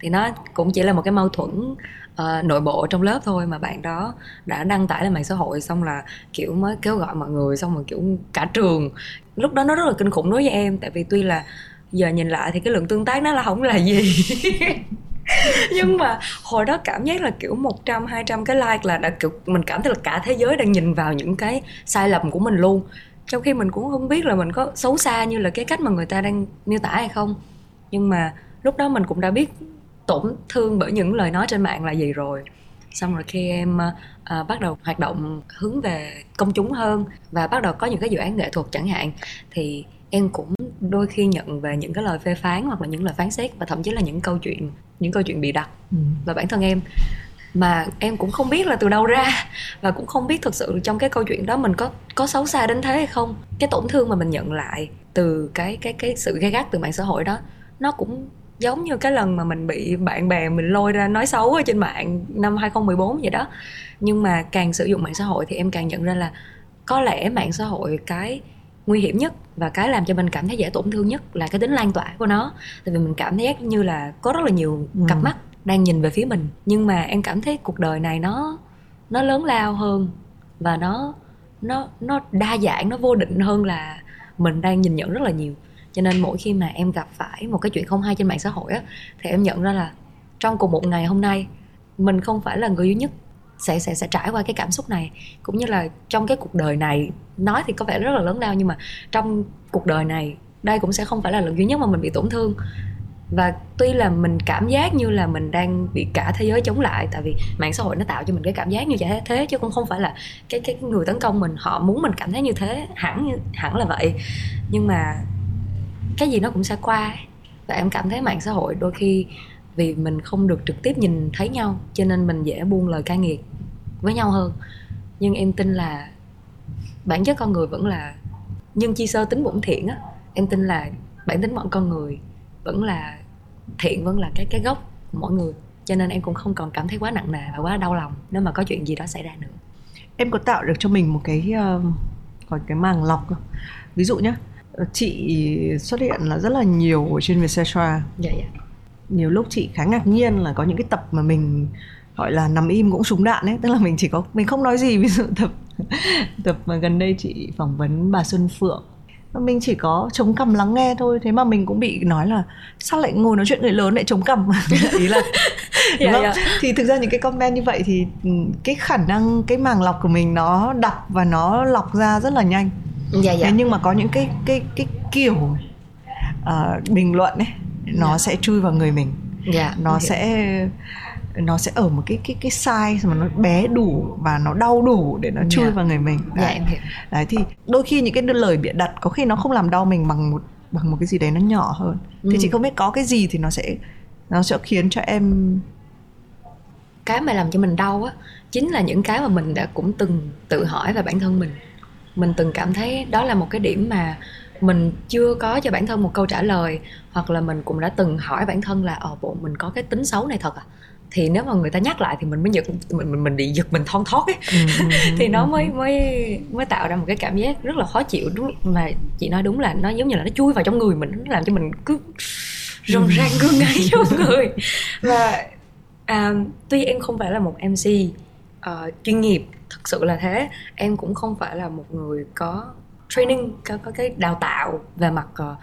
thì nó cũng chỉ là một cái mâu thuẫn uh, nội bộ trong lớp thôi mà bạn đó đã đăng tải lên mạng xã hội xong là kiểu mới kêu gọi mọi người xong rồi kiểu cả trường. Lúc đó nó rất là kinh khủng đối với em tại vì tuy là giờ nhìn lại thì cái lượng tương tác nó là không là gì. Nhưng mà hồi đó cảm giác là kiểu 100 200 cái like là đã kiểu mình cảm thấy là cả thế giới đang nhìn vào những cái sai lầm của mình luôn. Trong khi mình cũng không biết là mình có xấu xa như là cái cách mà người ta đang miêu tả hay không. Nhưng mà lúc đó mình cũng đã biết tổn thương bởi những lời nói trên mạng là gì rồi. Xong rồi khi em à, bắt đầu hoạt động hướng về công chúng hơn và bắt đầu có những cái dự án nghệ thuật chẳng hạn thì em cũng đôi khi nhận về những cái lời phê phán hoặc là những lời phán xét và thậm chí là những câu chuyện những câu chuyện bị đặt ừ. và bản thân em. Mà em cũng không biết là từ đâu ra và cũng không biết thực sự trong cái câu chuyện đó mình có có xấu xa đến thế hay không. Cái tổn thương mà mình nhận lại từ cái cái cái sự gay gắt từ mạng xã hội đó nó cũng giống như cái lần mà mình bị bạn bè mình lôi ra nói xấu ở trên mạng năm 2014 vậy đó. Nhưng mà càng sử dụng mạng xã hội thì em càng nhận ra là có lẽ mạng xã hội cái nguy hiểm nhất và cái làm cho mình cảm thấy dễ tổn thương nhất là cái tính lan tỏa của nó. Tại vì mình cảm thấy như là có rất là nhiều ừ. cặp mắt đang nhìn về phía mình. Nhưng mà em cảm thấy cuộc đời này nó nó lớn lao hơn và nó nó nó đa dạng nó vô định hơn là mình đang nhìn nhận rất là nhiều cho nên mỗi khi mà em gặp phải một cái chuyện không hay trên mạng xã hội á, thì em nhận ra là trong cùng một ngày hôm nay, mình không phải là người duy nhất sẽ sẽ sẽ trải qua cái cảm xúc này. Cũng như là trong cái cuộc đời này, nói thì có vẻ rất là lớn lao, nhưng mà trong cuộc đời này, đây cũng sẽ không phải là lần duy nhất mà mình bị tổn thương. Và tuy là mình cảm giác như là mình đang bị cả thế giới chống lại, tại vì mạng xã hội nó tạo cho mình cái cảm giác như vậy thế, chứ cũng không phải là cái cái người tấn công mình, họ muốn mình cảm thấy như thế, hẳn hẳn là vậy. Nhưng mà cái gì nó cũng sẽ qua và em cảm thấy mạng xã hội đôi khi vì mình không được trực tiếp nhìn thấy nhau cho nên mình dễ buông lời cay nghiệt với nhau hơn. Nhưng em tin là bản chất con người vẫn là nhưng chi sơ tính bổn thiện á em tin là bản tính mọi con người vẫn là thiện vẫn là cái cái gốc của mỗi người. Cho nên em cũng không còn cảm thấy quá nặng nề và quá đau lòng nếu mà có chuyện gì đó xảy ra nữa. Em có tạo được cho mình một cái uh, gọi cái màng lọc không? ví dụ nhé chị xuất hiện là rất là nhiều ở trên Vietcetera. Dạ dạ. Nhiều lúc chị khá ngạc nhiên là có những cái tập mà mình gọi là nằm im cũng súng đạn ấy. Tức là mình chỉ có mình không nói gì. Ví dụ tập tập mà gần đây chị phỏng vấn bà Xuân Phượng. Mình chỉ có chống cằm lắng nghe thôi. Thế mà mình cũng bị nói là sao lại ngồi nói chuyện người lớn lại chống cằm? Ý là đúng yeah, không? Yeah. thì thực ra những cái comment như vậy thì ừ, cái khả năng cái màng lọc của mình nó đọc và nó lọc ra rất là nhanh dạ, dạ. thế nhưng mà có những cái cái cái kiểu uh, bình luận ấy nó dạ. sẽ chui vào người mình dạ, nó sẽ nó sẽ ở một cái cái cái size mà nó bé đủ và nó đau đủ để nó chui yeah. Dạ. vào người mình dạ, đấy. Yeah, em hiểu. đấy thì đôi khi những cái lời bịa đặt có khi nó không làm đau mình bằng một bằng một cái gì đấy nó nhỏ hơn ừ. thì chị không biết có cái gì thì nó sẽ nó sẽ khiến cho em cái mà làm cho mình đau á chính là những cái mà mình đã cũng từng tự hỏi về bản thân mình mình từng cảm thấy đó là một cái điểm mà mình chưa có cho bản thân một câu trả lời hoặc là mình cũng đã từng hỏi bản thân là ờ bộ mình có cái tính xấu này thật à? Thì nếu mà người ta nhắc lại thì mình mới giật mình mình, mình bị giật mình thon thót ấy. Ừ, ừ, ừ, thì nó mới mới mới tạo ra một cái cảm giác rất là khó chịu đúng mà chị nói đúng là nó giống như là nó chui vào trong người mình nó làm cho mình cứ rồng rang gương ngay trong người. Và à, tuy em không phải là một mc uh, chuyên nghiệp thực sự là thế. Em cũng không phải là một người có training có, có cái đào tạo về mặt uh,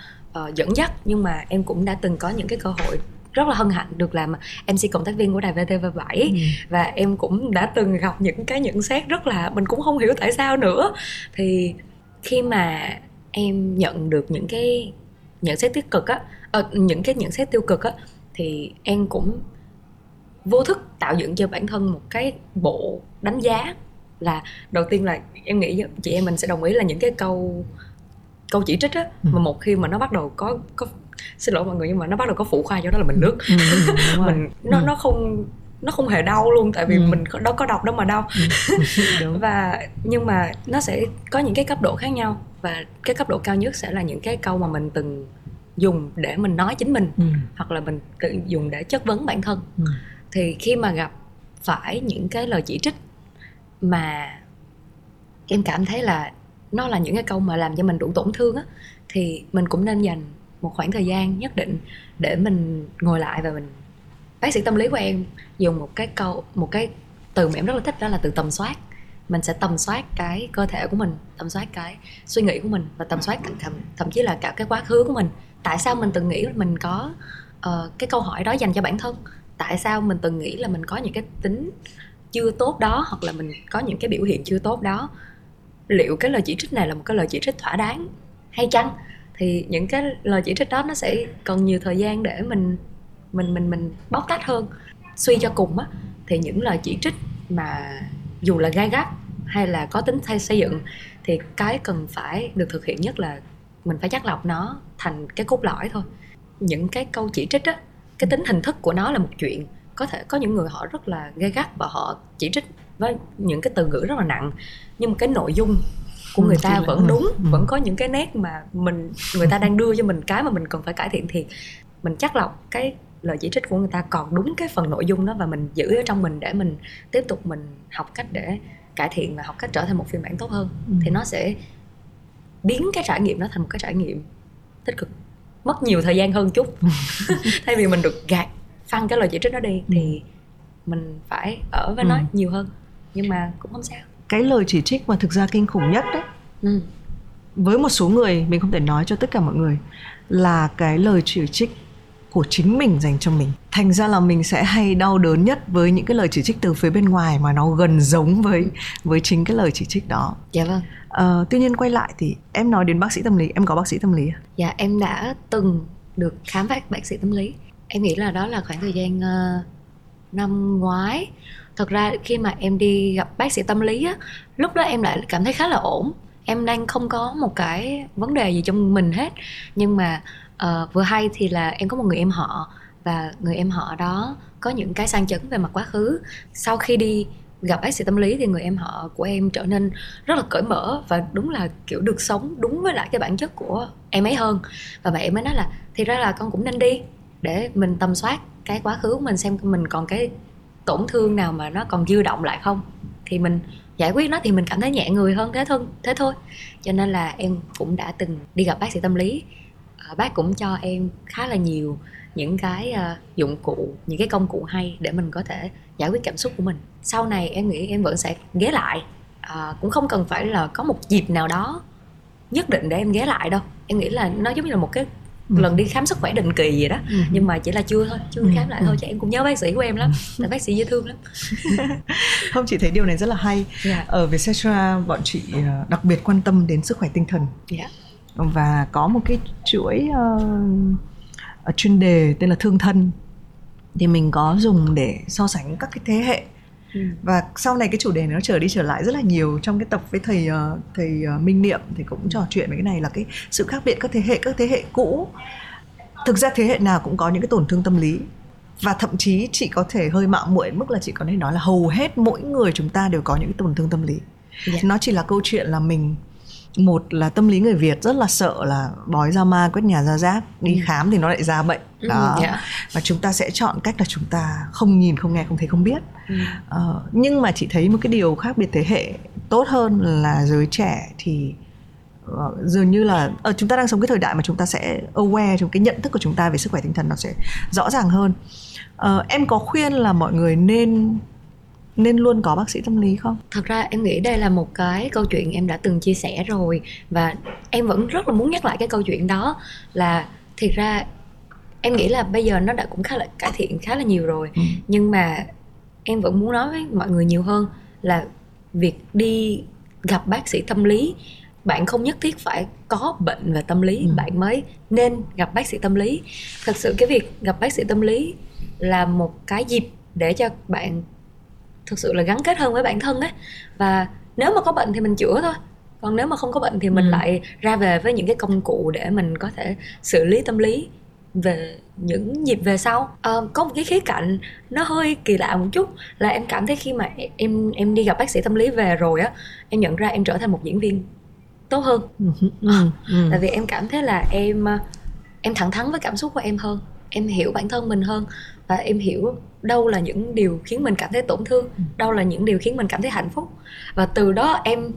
uh, dẫn dắt nhưng mà em cũng đã từng có những cái cơ hội rất là hân hạnh được làm MC cộng tác viên của đài VTV7 ừ. và em cũng đã từng gặp những cái nhận xét rất là mình cũng không hiểu tại sao nữa. Thì khi mà em nhận được những cái nhận xét tích cực á à, những cái nhận xét tiêu cực á thì em cũng vô thức tạo dựng cho bản thân một cái bộ đánh giá là đầu tiên là em nghĩ chị em mình sẽ đồng ý là những cái câu câu chỉ trích á ừ. mà một khi mà nó bắt đầu có có xin lỗi mọi người nhưng mà nó bắt đầu có phụ khoa cho đó là mình nước ừ, mình nó ừ. nó không nó không hề đau luôn tại vì ừ. mình đâu có đọc đâu mà đau ừ. và nhưng mà nó sẽ có những cái cấp độ khác nhau và cái cấp độ cao nhất sẽ là những cái câu mà mình từng dùng để mình nói chính mình ừ. hoặc là mình tự dùng để chất vấn bản thân Ừ. thì khi mà gặp phải những cái lời chỉ trích mà em cảm thấy là nó là những cái câu mà làm cho mình đủ tổn thương á. Thì mình cũng nên dành một khoảng thời gian nhất định để mình ngồi lại và mình bác sĩ tâm lý của em dùng một cái câu một cái từ mà em rất là thích đó là từ tầm soát. Mình sẽ tầm soát cái cơ thể của mình tầm soát cái suy nghĩ của mình và tầm soát cả- thậm, thậm chí là cả cái quá khứ của mình. Tại sao mình từng nghĩ mình có uh, cái câu hỏi đó dành cho bản thân? Tại sao mình từng nghĩ là mình có những cái tính chưa tốt đó, hoặc là mình có những cái biểu hiện chưa tốt đó, liệu cái lời chỉ trích này là một cái lời chỉ trích thỏa đáng hay chăng? Thì những cái lời chỉ trích đó nó sẽ cần nhiều thời gian để mình mình mình mình bóc tách hơn. Suy cho cùng á, thì những lời chỉ trích mà dù là gai gắt hay là có tính thay xây dựng thì cái cần phải được thực hiện nhất là mình phải chắc lọc nó thành cái cốt lõi thôi. Những cái câu chỉ trích á, cái tính hình thức của nó là một chuyện có thể có những người họ rất là gay gắt và họ chỉ trích với những cái từ ngữ rất là nặng nhưng mà cái nội dung của Ừ, người ta vẫn ừ, đúng ừ. vẫn có những cái nét mà mình người ta đang đưa cho mình cái mà mình cần phải cải thiện thì mình chắc lọc cái lời chỉ trích của người ta còn đúng cái phần nội dung đó và mình giữ ở trong mình để mình tiếp tục mình học cách để cải thiện và học cách trở thành một phiên bản tốt hơn. Ừ. thì nó sẽ biến cái trải nghiệm đó thành một cái trải nghiệm tích cực. Mất nhiều thời gian hơn chút. Thay vì mình được gạt phăng cái lời chỉ trích đó đi thì mình phải ở với nó Ừ. nhiều hơn. Nhưng mà cũng không sao. Cái lời chỉ trích mà thực ra kinh khủng nhất đấy ừ. với một số người mình không thể nói cho tất cả mọi người là cái lời chỉ trích của chính mình dành cho mình. Thành ra là mình sẽ hay đau đớn nhất với những cái lời chỉ trích từ phía bên ngoài mà nó gần giống với với chính cái lời chỉ trích đó. Dạ vâng. Ờ, tuy nhiên quay lại thì em nói đến bác sĩ tâm lý. Em có bác sĩ tâm lý à? dạ em đã từng được khám phá bác sĩ tâm lý em nghĩ là đó là khoảng thời gian uh, năm ngoái. Thật ra khi mà em đi gặp bác sĩ tâm lý á lúc đó em lại cảm thấy khá là ổn. Em đang không có một cái vấn đề gì trong mình hết. Nhưng mà uh, vừa hay thì là em có một người em họ và người em họ đó có những cái sang chấn về mặt quá khứ. Sau khi đi gặp bác sĩ tâm lý thì người em họ của em trở nên rất là cởi mở và đúng là kiểu được sống đúng với lại cái bản chất của em ấy hơn. Và vậy em mới nói là thì ra là con cũng nên đi để mình tầm soát cái quá khứ của mình xem mình còn cái tổn thương nào mà nó còn dư động lại không. Thì mình giải quyết nó thì mình cảm thấy nhẹ người hơn thế thôi thế thôi. Cho nên là em cũng đã từng đi gặp bác sĩ tâm lý. Ờ, bác cũng cho em khá là nhiều những cái ờ, dụng cụ những cái công cụ hay để mình có thể giải quyết cảm xúc của mình. Sau này em nghĩ em vẫn sẽ ghé lại. Ờ, cũng không cần phải là có một dịp nào đó nhất định để em ghé lại đâu. Em nghĩ là nó giống như là một cái Ừ. lần đi khám sức khỏe định kỳ vậy đó. Nhưng mà chỉ là chưa thôi chưa Ừ, khám lại ừ. thôi chứ em cũng nhớ bác sĩ của em lắm tại bác sĩ dễ thương lắm. Không chỉ thấy điều này rất là hay. Dạ. Ở Vietcetera bọn chị ờ, đặc biệt quan tâm đến sức khỏe tinh thần. Dạ. Và có một cái chuỗi ờ, chuyên đề tên là thương thân. Thì mình có dùng để so sánh các cái thế hệ Ừ. và sau này cái chủ đề này nó trở đi trở lại rất là nhiều trong cái tập với thầy ờ, thầy ờ, Minh Niệm thì cũng trò chuyện về cái này là cái sự khác biệt các thế hệ các thế hệ cũ thực ra thế hệ nào cũng có những cái tổn thương tâm lý và thậm chí chị có thể hơi mạo muội mức là chị có thể nói là hầu hết mỗi người chúng ta đều có những cái tổn thương tâm lý Dạ. nó chỉ là câu chuyện là mình một là tâm lý người Việt rất là sợ là bói ra ma quét nhà ra rác đi Ừ. khám thì nó lại ra bệnh Ừ, đó dạ. và chúng ta sẽ chọn cách là chúng ta không nhìn không nghe không thấy không biết Ừ. Ờ, nhưng mà chị thấy một cái điều khác biệt thế hệ tốt hơn là giới trẻ thì ờ, dường như là ở chúng ta đang sống cái thời đại mà chúng ta sẽ aware trong cái nhận thức của chúng ta về sức khỏe tinh thần nó sẽ rõ ràng hơn Ờ, em có khuyên là mọi người nên nên luôn có bác sĩ tâm lý không thật ra em nghĩ đây là một cái câu chuyện em đã từng chia sẻ rồi và em vẫn rất là muốn nhắc lại cái câu chuyện đó là thiệt ra em nghĩ là bây giờ nó đã cũng khá là cải thiện khá là nhiều rồi Ừ. nhưng mà em vẫn muốn nói với mọi người nhiều hơn là việc đi gặp bác sĩ tâm lý bạn không nhất thiết phải có bệnh về tâm lý Ừ. bạn mới nên gặp bác sĩ tâm lý thật sự cái việc gặp bác sĩ tâm lý là một cái dịp để cho bạn thực sự là gắn kết hơn với bản thân á và nếu mà có bệnh thì mình chữa thôi. Còn nếu mà không có bệnh thì mình Ừ. lại ra về với những cái công cụ để mình có thể xử lý tâm lý về những nhịp về sau. Ờ, có một cái khía cạnh nó hơi kỳ lạ một chút là em cảm thấy khi mà em em đi gặp bác sĩ tâm lý về rồi á em nhận ra em trở thành một diễn viên tốt hơn. Ừ, ừ. tại vì em cảm thấy là em em thẳng thắn với cảm xúc của em hơn em hiểu bản thân mình hơn và em hiểu đâu là những điều khiến mình cảm thấy tổn thương ừ. đâu là những điều khiến mình cảm thấy hạnh phúc. Và từ đó em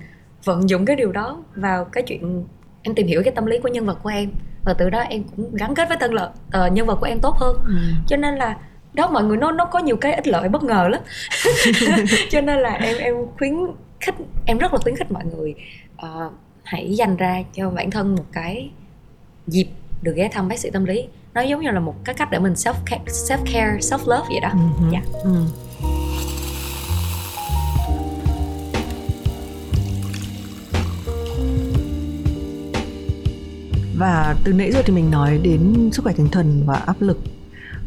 vận dụng cái điều đó vào cái chuyện em tìm hiểu cái tâm lý của nhân vật của em. Và từ đó em cũng gắn kết với thân lợi uh, nhân vật của em tốt hơn. Ừ. cho nên là đó mọi người nó nó có nhiều cái ích lợi bất ngờ lắm. Cho nên là em em khuyến khích em rất là khuyến khích mọi người uh, hãy dành ra cho bản thân một cái dịp được ghé thăm bác sĩ tâm lý nó giống như là một cái cách để mình self care, self care self love vậy đó uh-huh. yeah. ừ. và từ nãy giờ thì mình nói đến sức khỏe tinh thần và áp lực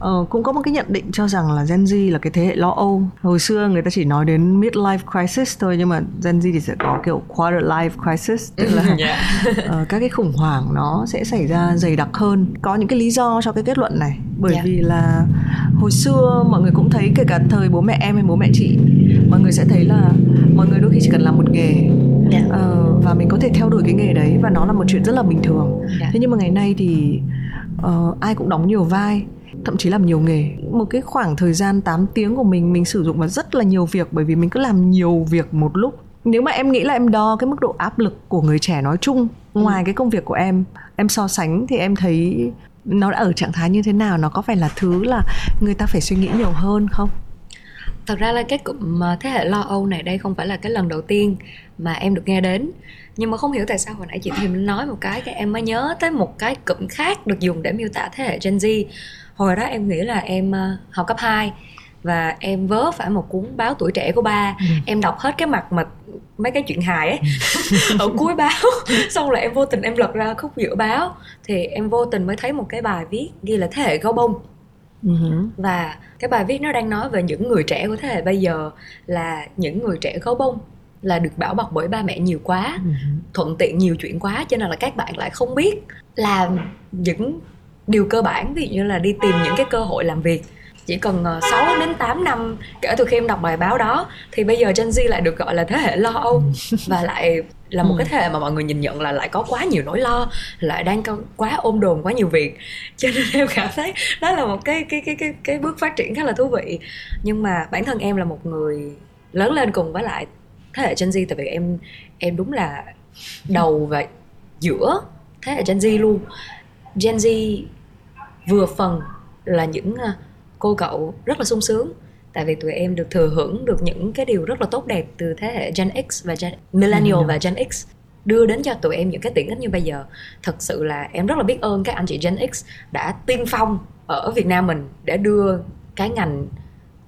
Ờ, cũng có một cái nhận định cho rằng là Gen Z là cái thế hệ lo âu. Hồi xưa người ta chỉ nói đến midlife crisis thôi nhưng mà Gen Z thì sẽ có kiểu quarter life crisis tức là yeah. uh, các cái khủng hoảng nó sẽ xảy ra dày đặc hơn. Có những cái lý do cho cái kết luận này bởi yeah. vì là hồi xưa mọi người cũng thấy kể cả thời bố mẹ em hay bố mẹ chị mọi người sẽ thấy là mọi người đôi khi chỉ cần làm một nghề yeah. uh, và mình có thể theo đuổi cái nghề đấy và nó là một chuyện rất là bình thường. Yeah. Thế nhưng mà ngày nay thì uh, ai cũng đóng nhiều vai thậm chí làm nhiều nghề. Một cái khoảng thời gian 8 tiếng của mình mình sử dụng vào rất là nhiều việc, bởi vì mình cứ làm nhiều việc một lúc. Nếu mà em nghĩ là em đo cái mức độ áp lực của người trẻ nói chung, ngoài ừ. cái công việc của em em so sánh thì em thấy nó đã ở trạng thái như thế nào, nó có phải là thứ là người ta phải suy nghĩ nhiều hơn không? Thật ra là cái cụm à, thế hệ lo âu này đây không phải là cái lần đầu tiên mà em được nghe đến. Nhưng mà không hiểu tại sao hồi nãy chị Thìm nói một cái cái em mới nhớ tới một cái cụm khác được dùng để miêu tả thế hệ Gen Z hồi đó em nghĩ là em uh, học cấp 2 và em vớ phải một cuốn báo tuổi trẻ của ba ừ. em đọc hết cái mặt mà mấy cái chuyện hài ấy ở cuối báo xong rồi em vô tình em lật ra khúc giữa báo thì em vô tình mới thấy một cái bài viết ghi là thế hệ gấu bông uh-huh. và cái bài viết nó đang nói về những người trẻ của thế hệ bây giờ là những người trẻ gấu bông là được bảo bọc bởi ba mẹ nhiều quá uh-huh. thuận tiện nhiều chuyện quá cho nên là các bạn lại không biết làm những điều cơ bản ví dụ như là đi tìm những cái cơ hội làm việc. Chỉ cần 6 ờ, đến 8 năm kể từ khi em đọc bài báo đó thì bây giờ Gen Z lại được gọi là thế hệ lo âu và lại là một cái thế hệ mà mọi người nhìn nhận là lại có quá nhiều nỗi lo lại đang quá ôm đồn quá nhiều việc. Cho nên em cảm thấy đó là một cái cái cái cái cái bước phát triển khá là thú vị. Nhưng mà bản thân em là một người lớn lên cùng với lại thế hệ Gen Z tại vì em em đúng là đầu và giữa thế hệ Gen Z luôn Gen Z vừa phần là những à, cô cậu rất là sung sướng. Tại vì tụi em được thừa hưởng được những cái điều rất là tốt đẹp từ thế hệ Gen X và Gen Millennial ừ. và Gen X đưa đến cho tụi em những cái tiện ích như bây giờ. Thật sự là em rất là biết ơn các anh chị Gen X đã tiên phong ở Việt Nam mình để đưa cái ngành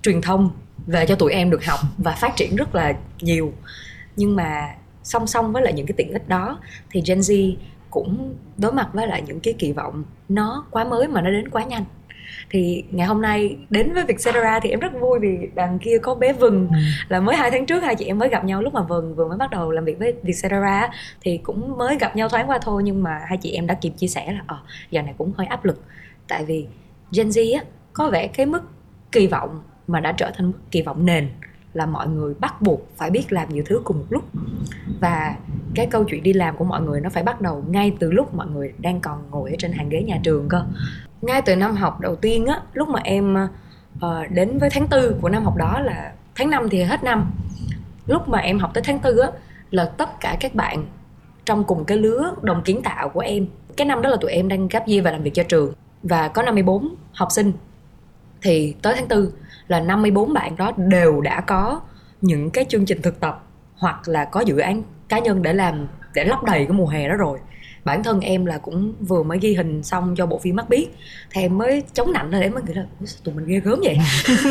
truyền thông về cho tụi em được học và phát triển rất là nhiều. Nhưng mà song song với lại những cái tiện ích đó thì Gen Z cũng đối mặt với lại những cái kỳ vọng nó quá mới mà nó đến quá nhanh. Thì ngày hôm nay đến với Vietcetera thì em rất vui vì đằng kia có bé Vừng. Ừ. là mới hai tháng trước hai chị em mới gặp nhau lúc mà Vừng vừa mới bắt đầu làm việc với Vietcetera thì cũng mới gặp nhau thoáng qua thôi nhưng mà hai chị em đã kịp chia sẻ là ờ giờ này cũng hơi áp lực. Tại vì Gen Z á có vẻ cái mức kỳ vọng mà đã trở thành mức kỳ vọng nền là mọi người bắt buộc phải biết làm nhiều thứ cùng một lúc. Và cái câu chuyện đi làm của mọi người nó phải bắt đầu ngay từ lúc mọi người đang còn ngồi ở trên hàng ghế nhà trường cơ. Ngay từ năm học đầu tiên á lúc mà em uh, đến với tháng tư của năm học đó là tháng 5 thì hết năm. Lúc mà em học tới tháng tư á là tất cả các bạn trong cùng cái lứa đồng kiến tạo của em cái năm đó là tụi em đang gap year và làm việc cho trường. Và có 54 học sinh. Thì tới tháng tư là 54 bạn đó đều đã có những cái chương trình thực tập hoặc là có dự án cá nhân để làm để lấp đầy cái mùa hè đó rồi. Bản thân em là cũng vừa mới ghi hình xong cho bộ phim mắt biết thì em mới chống nạnh lên em mới nghĩ là tụi mình ghê gớm vậy?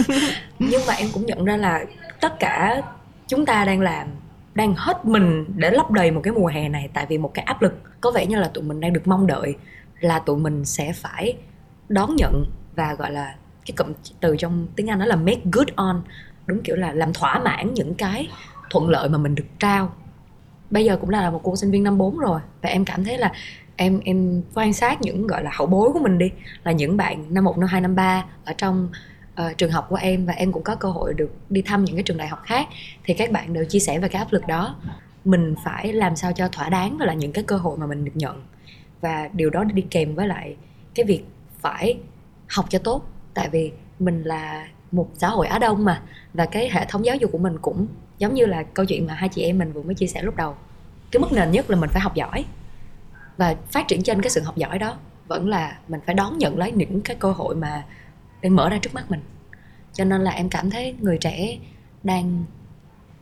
Nhưng mà em cũng nhận ra là tất cả chúng ta đang làm đang hết mình để lấp đầy một cái mùa hè này tại vì một cái áp lực. Có vẻ như là tụi mình đang được mong đợi là tụi mình sẽ phải đón nhận và gọi là cái cụm từ trong tiếng Anh đó là make good on. Đúng kiểu là làm thỏa mãn những cái thuận lợi mà mình được trao. Bây giờ cũng là một cô sinh viên năm 4 rồi và em cảm thấy là em em quan sát những gọi là hậu bối của mình đi. Là những bạn năm 1, năm 2, năm 3 ở trong uh, trường học của em và em cũng có cơ hội được đi thăm những cái trường đại học khác. Thì các bạn đều chia sẻ về cái áp lực đó. Mình phải làm sao cho thỏa đáng và là những cái cơ hội mà mình được nhận. Và điều đó đi kèm với lại cái việc phải học cho tốt tại vì mình là một xã hội Á Đông mà, và cái hệ thống giáo dục của mình cũng giống như là câu chuyện mà hai chị em mình vừa mới chia sẻ lúc đầu. Cái mức nền nhất là mình phải học giỏi, và phát triển trên cái sự học giỏi đó vẫn là mình phải đón nhận lấy những cái cơ hội mà đang mở ra trước mắt mình. Cho nên là em cảm thấy người trẻ đang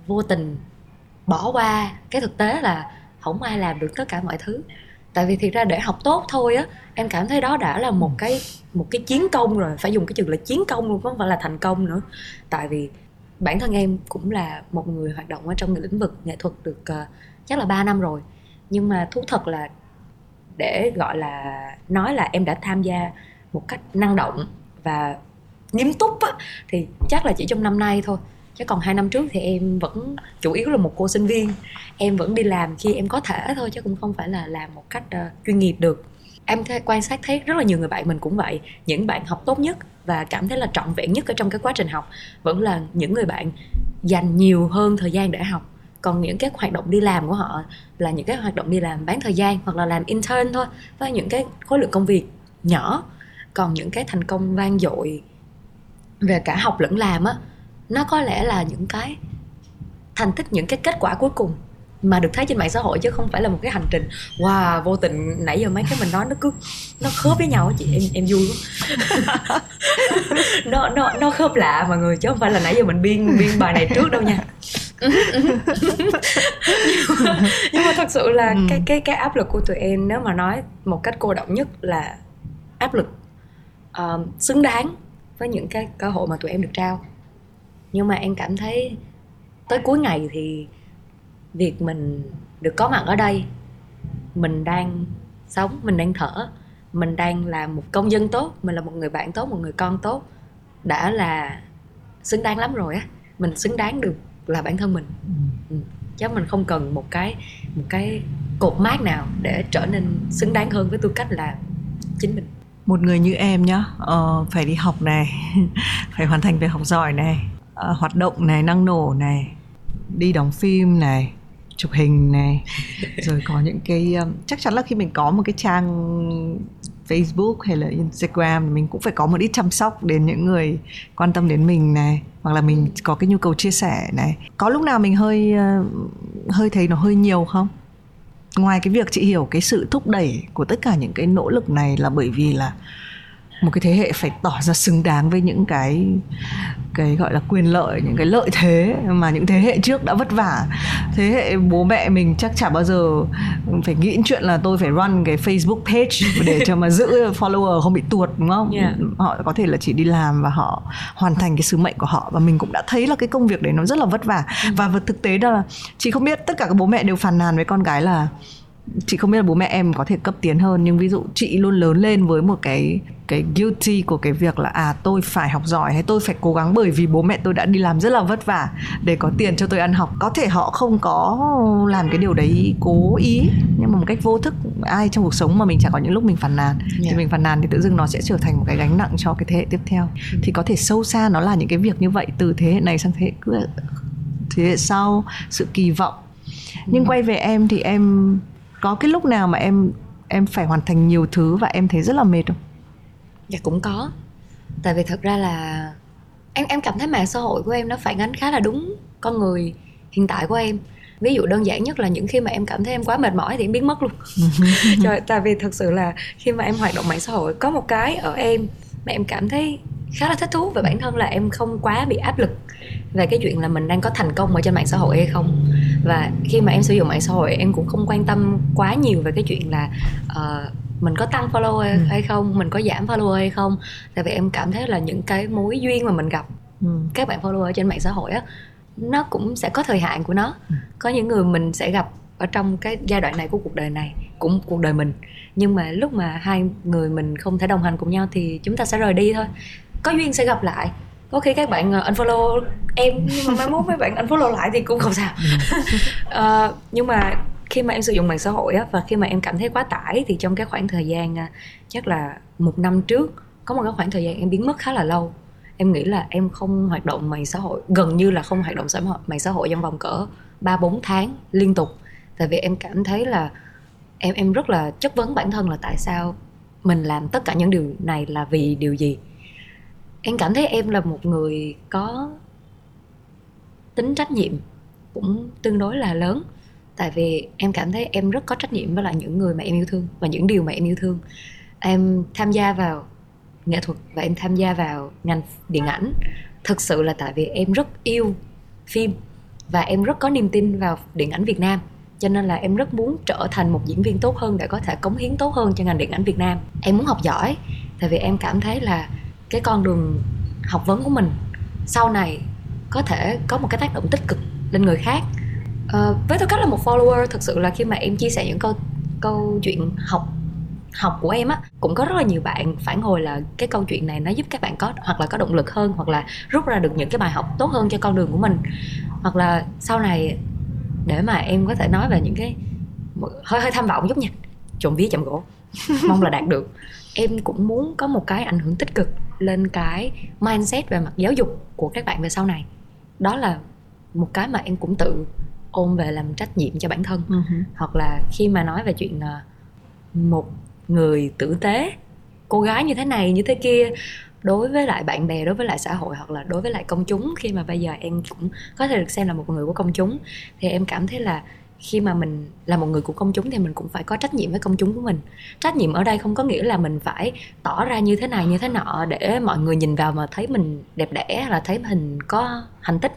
vô tình bỏ qua cái thực tế là không ai làm được tất cả mọi thứ tại vì thiệt ra để học tốt thôi á em cảm thấy đó đã là một cái một cái chiến công rồi phải dùng cái từ là chiến công luôn không phải là thành công nữa. Tại vì bản thân em cũng là một người hoạt động ở trong lĩnh vực nghệ thuật được uh, chắc là 3 năm rồi. Nhưng mà thú thật là để gọi là nói là em đã tham gia một cách năng động và nghiêm túc á, thì chắc là chỉ trong năm nay thôi chứ còn hai năm trước thì em vẫn chủ yếu là một cô sinh viên. Em vẫn đi làm khi em có thể thôi chứ cũng không phải là làm một cách uh, chuyên nghiệp được. Em quan sát thấy rất là nhiều người bạn mình cũng vậy. Những bạn học tốt nhất và cảm thấy là trọn vẹn nhất ở trong cái quá trình học vẫn là những người bạn dành nhiều hơn thời gian để học. Còn những cái hoạt động đi làm của họ là những cái hoạt động đi làm bán thời gian hoặc là làm intern thôi với những cái khối lượng công việc nhỏ. Còn những cái thành công vang dội về cả học lẫn làm á nó có lẽ là những cái thành tích những cái kết quả cuối cùng mà được thấy trên mạng xã hội chứ không phải là một cái hành trình. Wow vô tình nãy giờ mấy cái mình nói nó cứ nó khớp với nhau chị em em vui quá. Nó nó nó khớp lạ mọi người chứ không phải là nãy giờ mình biên biên bài này trước đâu nha. Nhưng, mà, thật sự là ừ. cái cái cái áp lực của tụi em nếu mà nói một cách cô động nhất là áp lực uh, xứng đáng với những cái cơ hội mà tụi em được trao nhưng mà em cảm thấy tới cuối ngày thì việc mình được có mặt ở đây mình đang sống mình đang thở mình đang là một công dân tốt mình là một người bạn tốt một người con tốt đã là xứng đáng lắm rồi á mình xứng đáng được là bản thân mình ừ. ừ. chứ mình không cần một cái một cái cột mát nào để trở nên xứng đáng hơn với tư cách là chính mình một người như em nhá uh, phải đi học này phải hoàn thành việc học giỏi này uh, hoạt động này năng nổ này đi đóng phim này chụp hình này. Rồi có những cái um, chắc chắn là khi mình có một cái trang Facebook hay là Instagram mình cũng phải có một ít chăm sóc đến những người quan tâm đến mình này hoặc là mình có cái nhu cầu chia sẻ này. Có lúc nào mình hơi uh, hơi thấy nó hơi nhiều không? Ngoài cái việc chị hiểu cái sự thúc đẩy của tất cả những cái nỗ lực này là bởi vì là một cái thế hệ phải tỏ ra xứng đáng với những cái cái gọi là quyền lợi những cái lợi thế mà những thế hệ trước đã vất vả thế hệ bố mẹ mình chắc chả bao giờ phải nghĩ chuyện là tôi phải run cái Facebook page để cho mà giữ follower không bị tuột đúng không yeah. họ có thể là chỉ đi làm và họ hoàn thành cái sứ mệnh của họ và mình cũng đã thấy là cái công việc đấy nó rất là vất vả ừ. và thực tế đó là chị không biết tất cả các bố mẹ đều phàn nàn với con gái là chị không biết là bố mẹ em có thể cấp tiến hơn nhưng ví dụ chị luôn lớn lên với một cái cái guilty của cái việc là à tôi phải học giỏi hay tôi phải cố gắng bởi vì bố mẹ tôi đã đi làm rất là vất vả để có tiền cho tôi ăn học có thể họ không có làm cái điều đấy cố ý nhưng mà một cách vô thức ai trong cuộc sống mà mình chẳng có những lúc mình phàn nàn yeah. thì dạ. mình phàn nàn thì tự dưng nó sẽ trở thành một cái gánh nặng cho cái thế hệ tiếp theo ừ. thì có thể sâu xa nó là những cái việc như vậy từ thế hệ này sang thế hệ cứ thế hệ sau sự kỳ vọng nhưng ừ. quay về em thì em có cái lúc nào mà em em phải hoàn thành nhiều thứ và em thấy rất là mệt không? Dạ cũng có. Tại vì thật ra là em em cảm thấy mạng xã hội của em nó phản ánh khá là đúng con người hiện tại của em. Ví dụ đơn giản nhất là những khi mà em cảm thấy em quá mệt mỏi thì em biến mất luôn. Trời, tại vì thật sự là khi mà em hoạt động mạng xã hội có một cái ở em mà em cảm thấy khá là thích thú về bản thân là em không quá bị áp lực về cái chuyện là mình đang có thành công ở trên mạng xã hội hay không và khi mà em sử dụng mạng xã hội em cũng không quan tâm quá nhiều về cái chuyện là uh, mình có tăng follower ừ. hay không mình có giảm follower hay không tại vì em cảm thấy là những cái mối duyên mà mình gặp ừ. các bạn follower trên mạng xã hội á nó cũng sẽ có thời hạn của nó ừ. có những người mình sẽ gặp ở trong cái giai đoạn này của cuộc đời này cũng cuộc đời mình nhưng mà lúc mà hai người mình không thể đồng hành cùng nhau thì chúng ta sẽ rời đi thôi có duyên sẽ gặp lại có khi các bạn ờ, unfollow em nhưng mà mai mốt mấy bạn unfollow lại thì cũng không sao. Uh, nhưng mà khi mà em sử dụng mạng xã hội á và khi mà em cảm thấy quá tải thì trong cái khoảng thời gian ờ, chắc là một năm trước có một cái khoảng thời gian em biến mất khá là lâu. Em nghĩ là em không hoạt động mạng xã hội gần như là không hoạt động mạng xã hội trong vòng cỡ ba bốn tháng liên tục. Tại vì em cảm thấy là em em rất là chất vấn bản thân là tại sao mình làm tất cả những điều này là vì điều gì em cảm thấy em là một người có tính trách nhiệm cũng tương đối là lớn. Tại vì em cảm thấy em rất có trách nhiệm với lại những người mà em yêu thương và những điều mà em yêu thương. Em tham gia vào nghệ thuật và em tham gia vào ngành điện ảnh. Thực sự là tại vì em rất yêu phim và em rất có niềm tin vào điện ảnh Việt Nam. Cho nên là em rất muốn trở thành một diễn viên tốt hơn để có thể cống hiến tốt hơn cho ngành điện ảnh Việt Nam. Em muốn học giỏi, tại vì em cảm thấy là cái con đường học vấn của mình sau này có thể có một cái tác động tích cực lên người khác. Uh, với tư cách là một follower thực sự là khi mà em chia sẻ những câu câu chuyện học học của em á cũng có rất là nhiều bạn phản hồi là cái câu chuyện này nó giúp các bạn có hoặc là có động lực hơn hoặc là rút ra được những cái bài học tốt hơn cho con đường của mình. Hoặc là sau này để mà em có thể nói về những cái hơi hơi tham vọng chút nha. Trộm vía chậm gỗ. Mong là đạt được. Em cũng muốn có một cái ảnh hưởng tích cực lên cái mindset về mặt giáo dục của các bạn về sau này đó là một cái mà em cũng tự ôm về làm trách nhiệm cho bản thân uh-huh. hoặc là khi mà nói về chuyện ờ, một người tử tế cô gái như thế này như thế kia đối với lại bạn bè đối với lại xã hội hoặc là đối với lại công chúng khi mà bây giờ em cũng có thể được xem là một người của công chúng thì em cảm thấy là khi mà mình là một người của công chúng thì mình cũng phải có trách nhiệm với công chúng của mình. Trách nhiệm ở đây không có nghĩa là mình phải tỏ ra như thế này, như thế nọ để mọi người nhìn vào mà thấy mình đẹp đẽ là thấy mình có thành tích.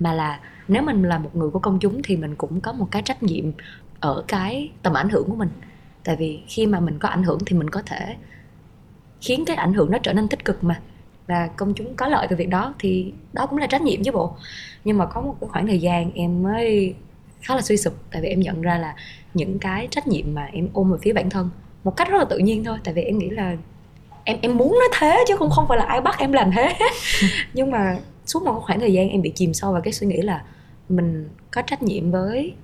Mà là nếu mình là một người của công chúng thì mình cũng có một cái trách nhiệm ở cái tầm ảnh hưởng của mình. Tại vì khi mà mình có ảnh hưởng thì mình có thể khiến cái ảnh hưởng nó trở nên tích cực mà. Và công chúng có lợi từ việc đó thì đó cũng là trách nhiệm chứ bộ. Nhưng mà có một cái khoảng thời gian em mới khá là suy sụp, tại vì em nhận ra là những cái trách nhiệm mà em ôm về phía bản thân một cách rất là tự nhiên thôi. Tại vì em nghĩ là em em muốn nó thế chứ không không phải là ai bắt em làm thế nhưng mà suốt một khoảng thời gian em bị chìm sâu vào cái suy nghĩ là mình có trách nhiệm với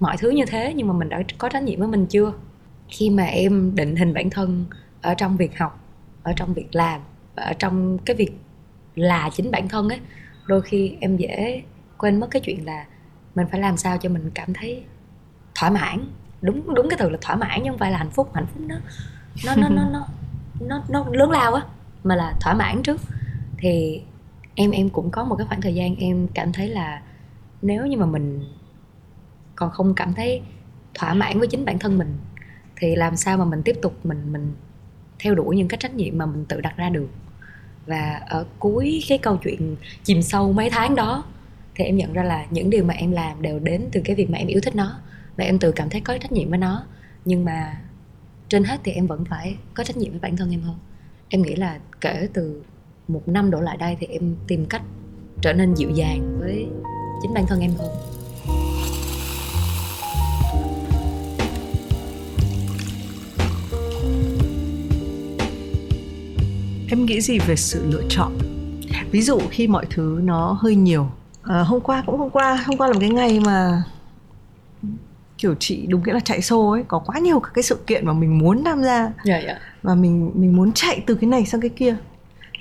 mọi thứ như thế nhưng mà mình đã có trách nhiệm với mình chưa? Khi mà em định hình bản thân ở trong việc học, ở trong việc làm, và ở trong cái việc là chính bản thân ấy, đôi khi em dễ quên mất cái chuyện là mình phải làm sao cho mình cảm thấy thỏa mãn? Đúng đúng cái từ là thỏa mãn nhưng không phải là hạnh phúc. Hạnh phúc nó nó nó nó nó nó, nó lớn lao á mà là thỏa mãn trước. Thì em em cũng có một cái khoảng thời gian em cảm thấy là nếu như mà mình còn không cảm thấy thỏa mãn với chính bản thân mình thì làm sao mà mình tiếp tục mình mình theo đuổi những cái trách nhiệm mà mình tự đặt ra được? Và ở cuối cái câu chuyện chìm sâu mấy tháng đó thì em nhận ra là những điều mà em làm đều đến từ cái việc mà em yêu thích nó và em tự cảm thấy có trách nhiệm với nó. Nhưng mà trên hết thì em vẫn phải có trách nhiệm với bản thân em hơn. Em nghĩ là kể từ một năm đổ lại đây thì em tìm cách trở nên dịu dàng với chính bản thân em hơn. Em nghĩ gì về sự lựa chọn? Ví dụ khi mọi thứ nó hơi nhiều à, hôm qua cũng hôm qua hôm qua là một cái ngày mà kiểu chị đúng nghĩa là chạy xô ấy có quá nhiều các cái sự kiện mà mình muốn tham gia yeah, dạ, yeah. Dạ. và mình mình muốn chạy từ cái này sang cái kia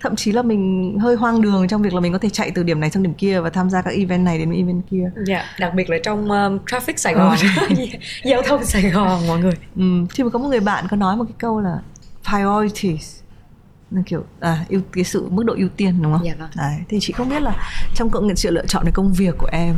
thậm chí là mình hơi hoang đường trong việc là mình có thể chạy từ điểm này sang điểm kia và tham gia các event này đến event kia. Dạ, yeah, đặc biệt là trong um, traffic Sài Gòn, ừ. giao thông Sài Gòn mọi người. Ừ, thì mà có một người bạn có nói một cái câu là priorities là kiểu à, ưu cái sự mức độ ưu tiên đúng không? Dạ vâng. Đấy, thì chị không biết là trong cộng sự lựa chọn cái công việc của em,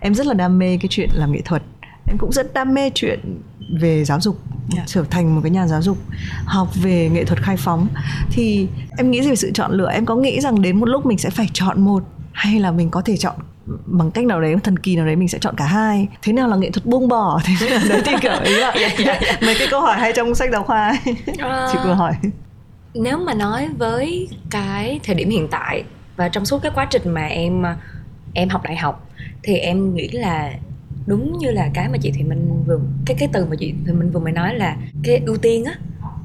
em rất là đam mê cái chuyện làm nghệ thuật, em cũng rất đam mê chuyện về giáo dục yeah. Dạ. trở thành một cái nhà giáo dục học về nghệ thuật khai phóng thì em nghĩ gì về sự chọn lựa em có nghĩ rằng đến một lúc mình sẽ phải chọn một hay là mình có thể chọn bằng cách nào đấy thần kỳ nào đấy mình sẽ chọn cả hai thế nào là nghệ thuật buông bỏ thế nào đấy thì kiểu ấy ạ mấy cái câu hỏi hay trong sách giáo khoa ấy. À, chị vừa hỏi nếu mà nói với cái thời điểm hiện tại và trong suốt cái quá trình mà em à, em học đại học, thì em nghĩ là đúng như là cái mà chị Thùy Minh vừa, cái cái từ mà chị Thùy Minh vừa mới nói là cái ưu tiên á,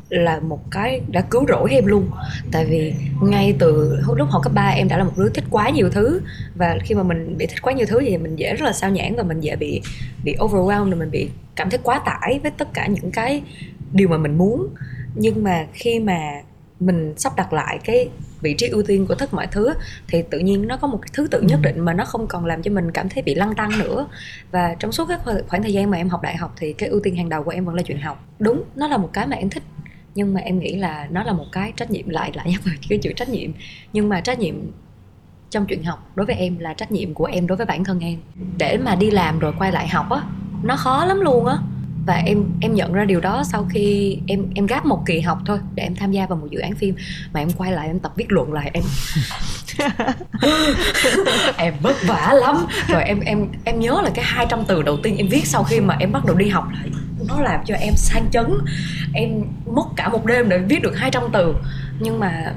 là một cái đã cứu rỗi em luôn. Tại vì ngay từ lúc học cấp 3 em đã là một đứa thích quá nhiều thứ và khi mà mình bị thích quá nhiều thứ thì mình dễ rất là sao nhãn và mình dễ bị bị overwhelmed, mình bị cảm thấy quá tải với tất cả những cái điều mà mình muốn. Nhưng mà khi mà mình sắp đặt lại cái vị trí ưu tiên của tất mọi thứ thì tự nhiên nó có một cái thứ tự nhất định mà nó không còn làm cho mình cảm thấy bị lăng tăng nữa. Và trong suốt cái khoảng thời gian mà em học đại học thì cái ưu tiên hàng đầu của em vẫn là chuyện học. Đúng nó là một cái mà em thích nhưng mà em nghĩ là nó là một cái trách nhiệm lại lại nhắc về cái chữ trách nhiệm. Nhưng mà trách nhiệm trong chuyện học đối với em là trách nhiệm của em đối với bản thân em. Để mà đi làm rồi quay lại học á nó khó lắm luôn á và em em nhận ra điều đó sau khi em em gáp một kỳ học thôi, để em tham gia vào một dự án phim. Mà em quay lại em tập viết luận lại, em em vất vả lắm. Rồi em em em nhớ là cái 200 từ đầu tiên em viết sau khi mà em bắt đầu đi học lại, nó làm cho em sang chấn. Em mất cả một đêm để viết được 200 từ. Nhưng mà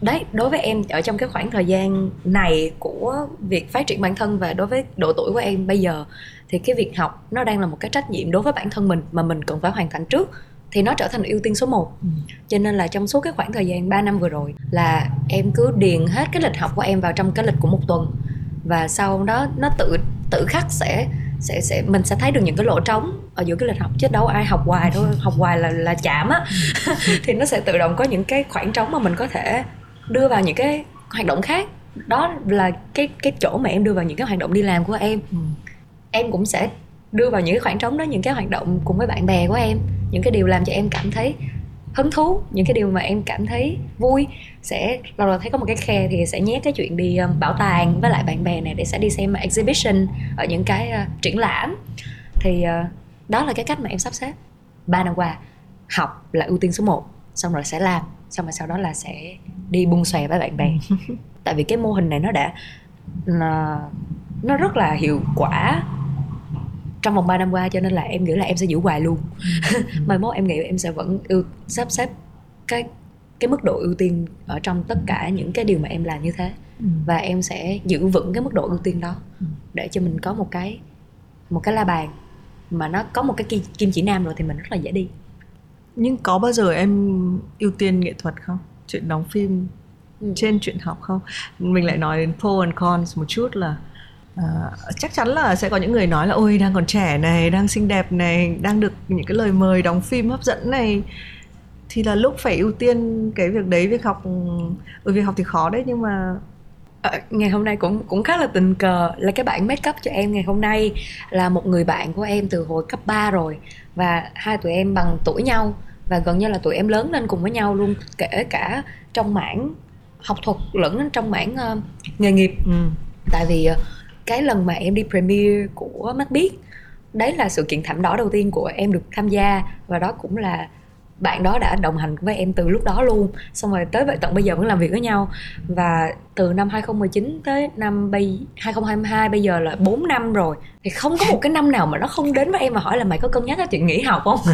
đấy, đối với em, ở trong cái khoảng thời gian này của việc phát triển bản thân và đối với độ tuổi của em bây giờ thì cái việc học nó đang là một cái trách nhiệm đối với bản thân mình mà mình cần phải hoàn thành trước thì nó trở thành ưu tiên số 1 ừ. cho nên là trong suốt cái khoảng thời gian 3 năm vừa rồi là em cứ điền hết cái lịch học của em vào trong cái lịch của một tuần và sau đó nó tự tự khắc sẽ sẽ sẽ mình sẽ thấy được những cái lỗ trống ở giữa cái lịch học chứ đâu ai học hoài thôi học hoài là là chạm á ừ. thì nó sẽ tự động có những cái khoảng trống mà mình có thể đưa vào những cái hoạt động khác đó là cái cái chỗ mà em đưa vào những cái hoạt động đi làm của em ừ. Em cũng sẽ đưa vào những cái khoảng trống đó những cái hoạt động cùng với bạn bè của em những cái điều làm cho em cảm thấy hứng thú những cái điều mà em cảm thấy vui. Sẽ lâu lâu thấy có một cái khe thì sẽ nhét cái chuyện đi um, bảo tàng với lại bạn bè này để sẽ đi xem exhibition ở những cái uh, triển lãm. Thì uh, đó là cái cách mà em sắp xếp. Ba năm qua học là ưu tiên số 1 xong rồi sẽ làm xong rồi sau đó là sẽ đi bung xòe với bạn bè. Tại vì cái mô hình này nó đã nó rất là hiệu quả trong vòng 3 năm qua cho nên là em nghĩ là em sẽ giữ hoài luôn mai mốt em nghĩ em sẽ vẫn ưu sắp xếp cái cái mức độ ưu tiên ở trong tất cả những cái điều mà em làm như thế ừ. và em sẽ giữ vững cái mức độ ưu tiên đó ừ. để cho mình có một cái một cái la bàn mà nó có một cái kim, kim chỉ nam rồi thì mình rất là dễ đi nhưng có bao giờ em ưu tiên nghệ thuật không chuyện đóng phim ừ. trên chuyện học không mình lại nói đến pro and cons một chút là À, chắc chắn là sẽ có những người nói là ôi đang còn trẻ này đang xinh đẹp này đang được những cái lời mời đóng phim hấp dẫn này thì là lúc phải ưu tiên cái việc đấy việc học ừ, việc học thì khó đấy nhưng mà À, ngày hôm nay cũng cũng khá là tình cờ là cái bạn make up cho em ngày hôm nay là một người bạn của em từ hồi cấp 3 rồi và hai tụi em bằng tuổi nhau và gần như là tụi em lớn lên cùng với nhau luôn kể cả trong mảng học thuật lẫn trong mảng uh, nghề nghiệp ừ. tại vì uh, cái lần mà em đi premiere của mắt biết đấy là sự kiện thảm đỏ đầu tiên của em được tham gia và đó cũng là bạn đó đã đồng hành với em từ lúc đó luôn. Xong rồi tới vậy tận bây giờ vẫn làm việc với nhau và từ năm 2019 tới năm bây 2022 bây giờ là 4 năm rồi. Thì không có một cái năm nào mà nó không đến với em mà hỏi là mày có cân nhắc cái chuyện nghỉ học không?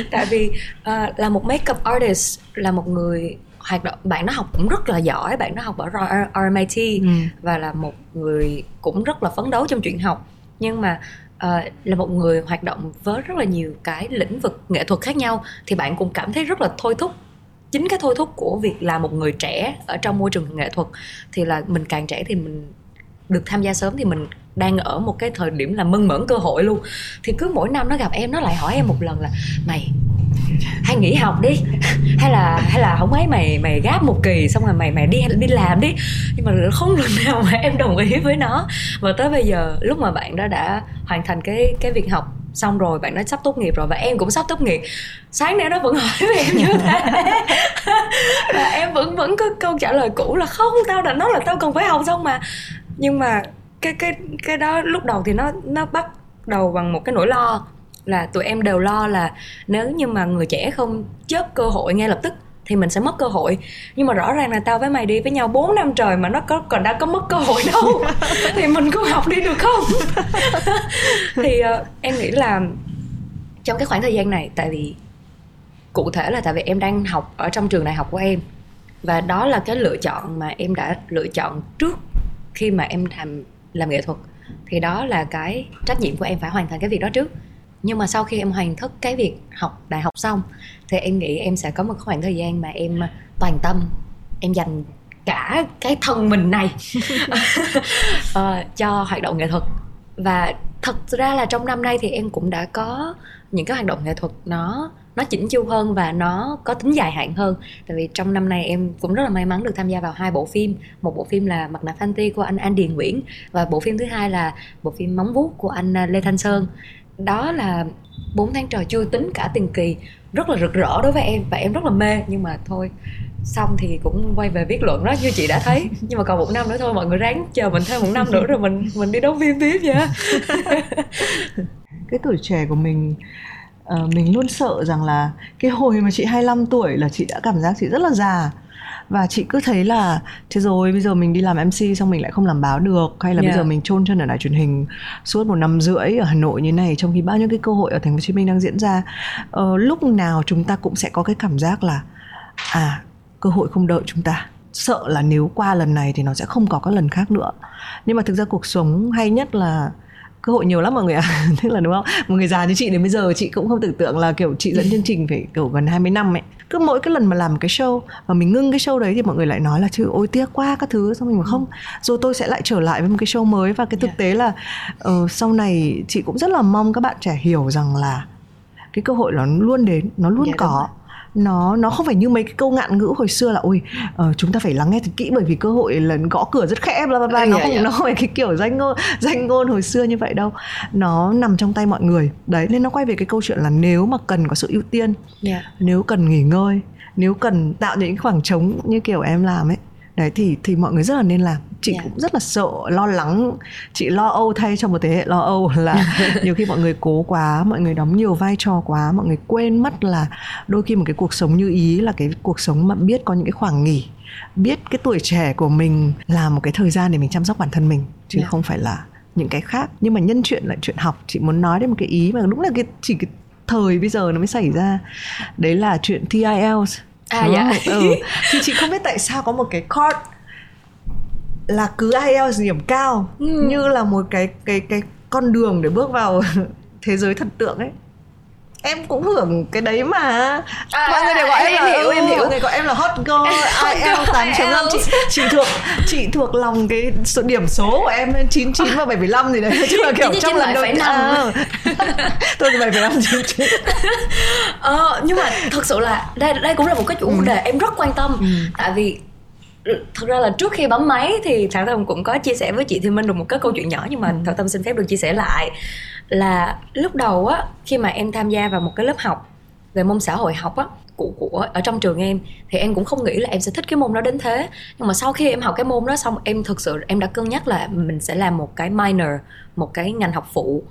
Tại vì uh, là một makeup artist là một người hoạt động bạn nó học cũng rất là giỏi bạn nó học ở RMIT ừ. và là một người cũng rất là phấn đấu trong chuyện học nhưng mà uh, là một người hoạt động với rất là nhiều cái lĩnh vực nghệ thuật khác nhau thì bạn cũng cảm thấy rất là thôi thúc chính cái thôi thúc của việc là một người trẻ ở trong môi trường nghệ thuật thì là mình càng trẻ thì mình được tham gia sớm thì mình đang ở một cái thời điểm là mân mẫn cơ hội luôn. Thì cứ mỗi năm nó gặp em, nó lại hỏi em một lần là, mày, hay nghỉ học đi, hay là hay là không ấy mày mày gáp một kỳ, xong rồi mày mày đi đi làm đi. Nhưng mà không lần nào mà em đồng ý với nó. Và tới bây giờ, lúc mà bạn đó đã hoàn thành cái cái việc học xong rồi, bạn nói sắp tốt nghiệp rồi và em cũng sắp tốt nghiệp, sáng nay nó vẫn hỏi với em như thế. Và em vẫn vẫn có câu trả lời cũ là, không, tao đã nói là tao cần phải học xong mà. Nhưng mà cái cái cái đó lúc đầu thì nó nó bắt đầu bằng một cái nỗi lo là tụi em đều lo là nếu như mà người trẻ không chớp cơ hội ngay lập tức thì mình sẽ mất cơ hội. Nhưng mà rõ ràng là tao với mày đi với nhau 4 năm trời mà nó có còn đã có mất cơ hội đâu thì mình có học đi được không? Thì uh, em nghĩ là trong cái khoảng thời gian này tại vì cụ thể là tại vì em đang học ở trong trường đại học của em và đó là cái lựa chọn mà em đã lựa chọn trước khi mà em làm làm nghệ thuật thì đó là cái trách nhiệm của em phải hoàn thành cái việc đó trước. Nhưng mà sau khi em hoàn tất cái việc học đại học xong thì em nghĩ em sẽ có một khoảng thời gian mà em toàn tâm em dành cả cái thân mình này uh, cho hoạt động nghệ thuật. Và thật ra là trong năm nay thì em cũng đã có những cái hoạt động nghệ thuật nó nó chỉnh chu hơn và nó có tính dài hạn hơn. Tại vì trong năm nay em cũng rất là may mắn được tham gia vào hai bộ phim. Một bộ phim là mặt nạ Phanty của anh An Điền Nguyễn và bộ phim thứ hai là bộ phim móng vuốt của anh à, Lê Thanh Sơn. Đó là 4 tháng trời chưa tính cả tiền kỳ rất là rực rỡ đối với em và em rất là mê. Nhưng mà thôi xong thì cũng quay về viết luận đó như chị đã thấy. Nhưng mà còn một năm nữa thôi mọi người ráng chờ mình thêm một năm nữa rồi mình mình đi đóng phim tiếp nha. Cái tuổi trẻ của mình uh, mình luôn sợ rằng là cái hồi mà chị 25 tuổi là chị đã cảm giác chị rất là già. Và chị cứ thấy là thế rồi bây giờ mình đi làm MC xong mình lại không làm báo được hay là yeah. bây giờ mình chôn chân ở đài truyền hình suốt một năm rưỡi ở Hà Nội như này trong khi bao nhiêu cái cơ hội ở thành phố Hồ Chí Minh đang diễn ra. Uh, lúc nào chúng ta cũng sẽ có cái cảm giác là à cơ hội không đợi chúng ta. Sợ là nếu qua lần này thì nó sẽ không có các lần khác nữa. Nhưng mà thực ra cuộc sống hay nhất là cơ hội nhiều lắm mọi người ạ. À. tức là đúng không? Một người già như chị đến bây giờ chị cũng không tưởng tượng là kiểu chị dẫn chương trình phải kiểu gần 20 năm ấy. Cứ mỗi cái lần mà làm cái show và mình ngưng cái show đấy thì mọi người lại nói là chứ ôi tiếc quá các thứ. Xong mình mà không rồi tôi sẽ lại trở lại với một cái show mới. Và cái thực yeah. tế là uh, sau này chị cũng rất là mong các bạn trẻ hiểu rằng là cái cơ hội nó luôn đến nó luôn yeah, có nó nó không phải như mấy cái câu ngạn ngữ hồi xưa là ôi uh, chúng ta phải lắng nghe thật kỹ bởi vì cơ hội lần gõ cửa rất khẽ bla bla bla. Nó không nó không phải cái kiểu danh ngôn danh ngôn hồi xưa như vậy đâu. Nó nằm trong tay mọi người. Đấy nên nó quay về cái câu chuyện là nếu mà cần có sự ưu tiên yeah. nếu cần nghỉ ngơi nếu cần tạo những khoảng trống như kiểu em làm ấy đấy thì thì mọi người rất là nên làm chị yeah. cũng rất là sợ lo lắng chị lo âu thay cho một thế hệ lo âu là nhiều khi mọi người cố quá mọi người đóng nhiều vai trò quá mọi người quên mất là đôi khi một cái cuộc sống như ý là cái cuộc sống mà biết có những cái khoảng nghỉ biết cái tuổi trẻ của mình là một cái thời gian để mình chăm sóc bản thân mình chứ yeah. không phải là những cái khác nhưng mà nhân chuyện lại chuyện học chị muốn nói đến một cái ý mà đúng là cái chỉ cái thời bây giờ nó mới xảy ra đấy là chuyện thi IELTS à dạ ừ. thì chị không biết tại sao có một cái card là cứ IELTS điểm cao ừ. như là một cái cái cái con đường để bước vào thế giới thần tượng ấy. Em cũng hưởng cái đấy mà. À, mọi người đều gọi em, em là hiểu em hiểu. người gọi em là hot girl IELTS tám chấm năm. Chị chị thuộc chị thuộc lòng cái số điểm số của em chín chín và bảy năm gì đấy. Chứ là kiểu trong lần đầu à, tôi bảy năm chín ờ, nhưng mà thật sự là đây đây cũng là một cái chủ ừ. đề em rất quan tâm. Ừ. tại vì thật ra là trước khi bấm máy thì thảo tâm cũng có chia sẻ với chị thiên minh được một cái câu chuyện nhỏ nhưng mà ừ. thảo tâm xin phép được chia sẻ lại. Là lúc đầu á khi mà em tham gia vào một cái lớp học về môn xã hội học á của của ở trong trường em thì em cũng không nghĩ là em sẽ thích cái môn đó đến thế. Nhưng mà sau khi em học cái môn đó xong em thực sự em đã cân nhắc là mình sẽ làm một cái minor một cái ngành học phụ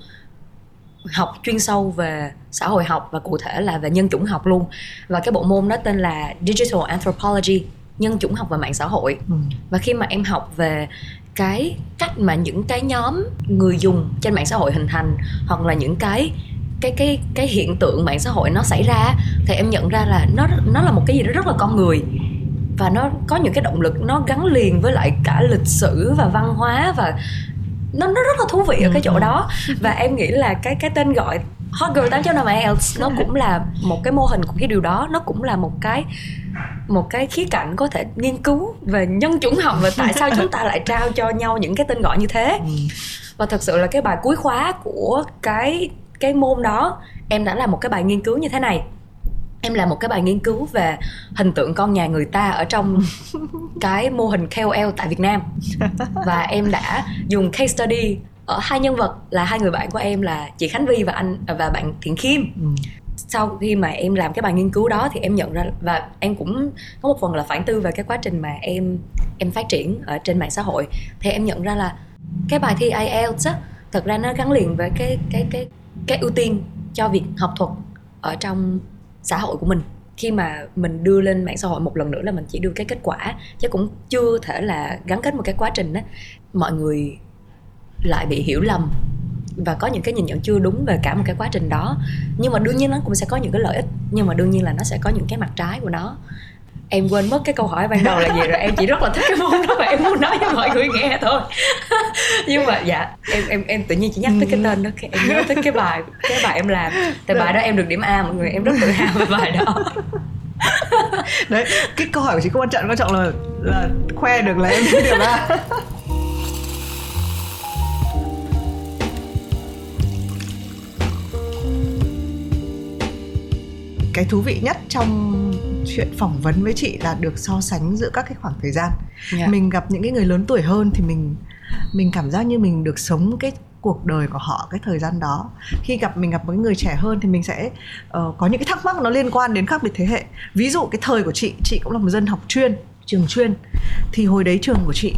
học chuyên sâu về xã hội học và cụ thể là về nhân chủng học luôn. Và cái bộ môn đó tên là digital anthropology nhân chủng học và mạng xã hội ừ. và khi mà em học về cái cách mà những cái nhóm người dùng trên mạng xã hội hình thành hoặc là những cái cái cái cái hiện tượng mạng xã hội nó xảy ra thì em nhận ra là nó nó là một cái gì đó rất là con người và nó có những cái động lực nó gắn liền với lại cả lịch sử và văn hóa và nó nó rất là thú vị ở cái chỗ ừ. đó và em nghĩ là cái cái tên gọi Hot Girl 8.5 IELTS nó cũng là một cái mô hình của cái điều đó. Nó cũng là một cái một cái khía cạnh có thể nghiên cứu về nhân chủng học và tại sao chúng ta lại trao cho nhau những cái tên gọi như thế. Ừ. và thật sự là cái bài cuối khóa của cái cái môn đó em đã làm một cái bài nghiên cứu như thế này. Em làm một cái bài nghiên cứu về hình tượng con nhà người ta ở trong cái mô hình KOL tại Việt Nam. Và em đã dùng case study ở hai nhân vật là hai người bạn của em là chị Khánh Vi và anh và bạn Thiện Kim ừ. sau khi mà em làm cái bài nghiên cứu đó thì em nhận ra và em cũng có một phần là phản tư về cái quá trình mà em em phát triển ở trên mạng xã hội. Thì em nhận ra là cái bài thi IELTS á thật ra nó gắn liền với cái cái cái cái ưu tiên cho việc học thuật ở trong xã hội của mình. Khi mà mình đưa lên mạng xã hội một lần nữa là mình chỉ đưa cái kết quả chứ cũng chưa thể là gắn kết một cái quá trình đó mọi người lại bị hiểu lầm và có những cái nhìn nhận chưa đúng về cả một cái quá trình đó. Nhưng mà đương nhiên nó cũng sẽ có những cái lợi ích nhưng mà đương nhiên là nó sẽ có những cái mặt trái của nó. Em quên mất cái câu hỏi ban đầu là gì rồi em chỉ rất là thích cái môn đó và em muốn nói cho mọi người nghe thôi. Nhưng mà dạ em em em tự nhiên chỉ nhắc tới cái tên đó em nhớ tới cái bài cái bài em làm. Tại bài đó em được điểm A mọi người em rất tự hào về bài đó. Đấy cái câu hỏi của chị có quan trọng quan trọng là là khoe được là em điểm A cái thú vị nhất trong chuyện phỏng vấn với chị là được so sánh giữa các cái khoảng thời gian yeah. Dạ. mình gặp những cái người lớn tuổi hơn thì mình mình cảm giác như mình được sống cái cuộc đời của họ cái thời gian đó khi gặp mình gặp một người trẻ hơn thì mình sẽ uh, có những cái thắc mắc nó liên quan đến khác biệt thế hệ ví dụ cái thời của chị chị cũng là một dân học chuyên trường chuyên thì hồi đấy trường của chị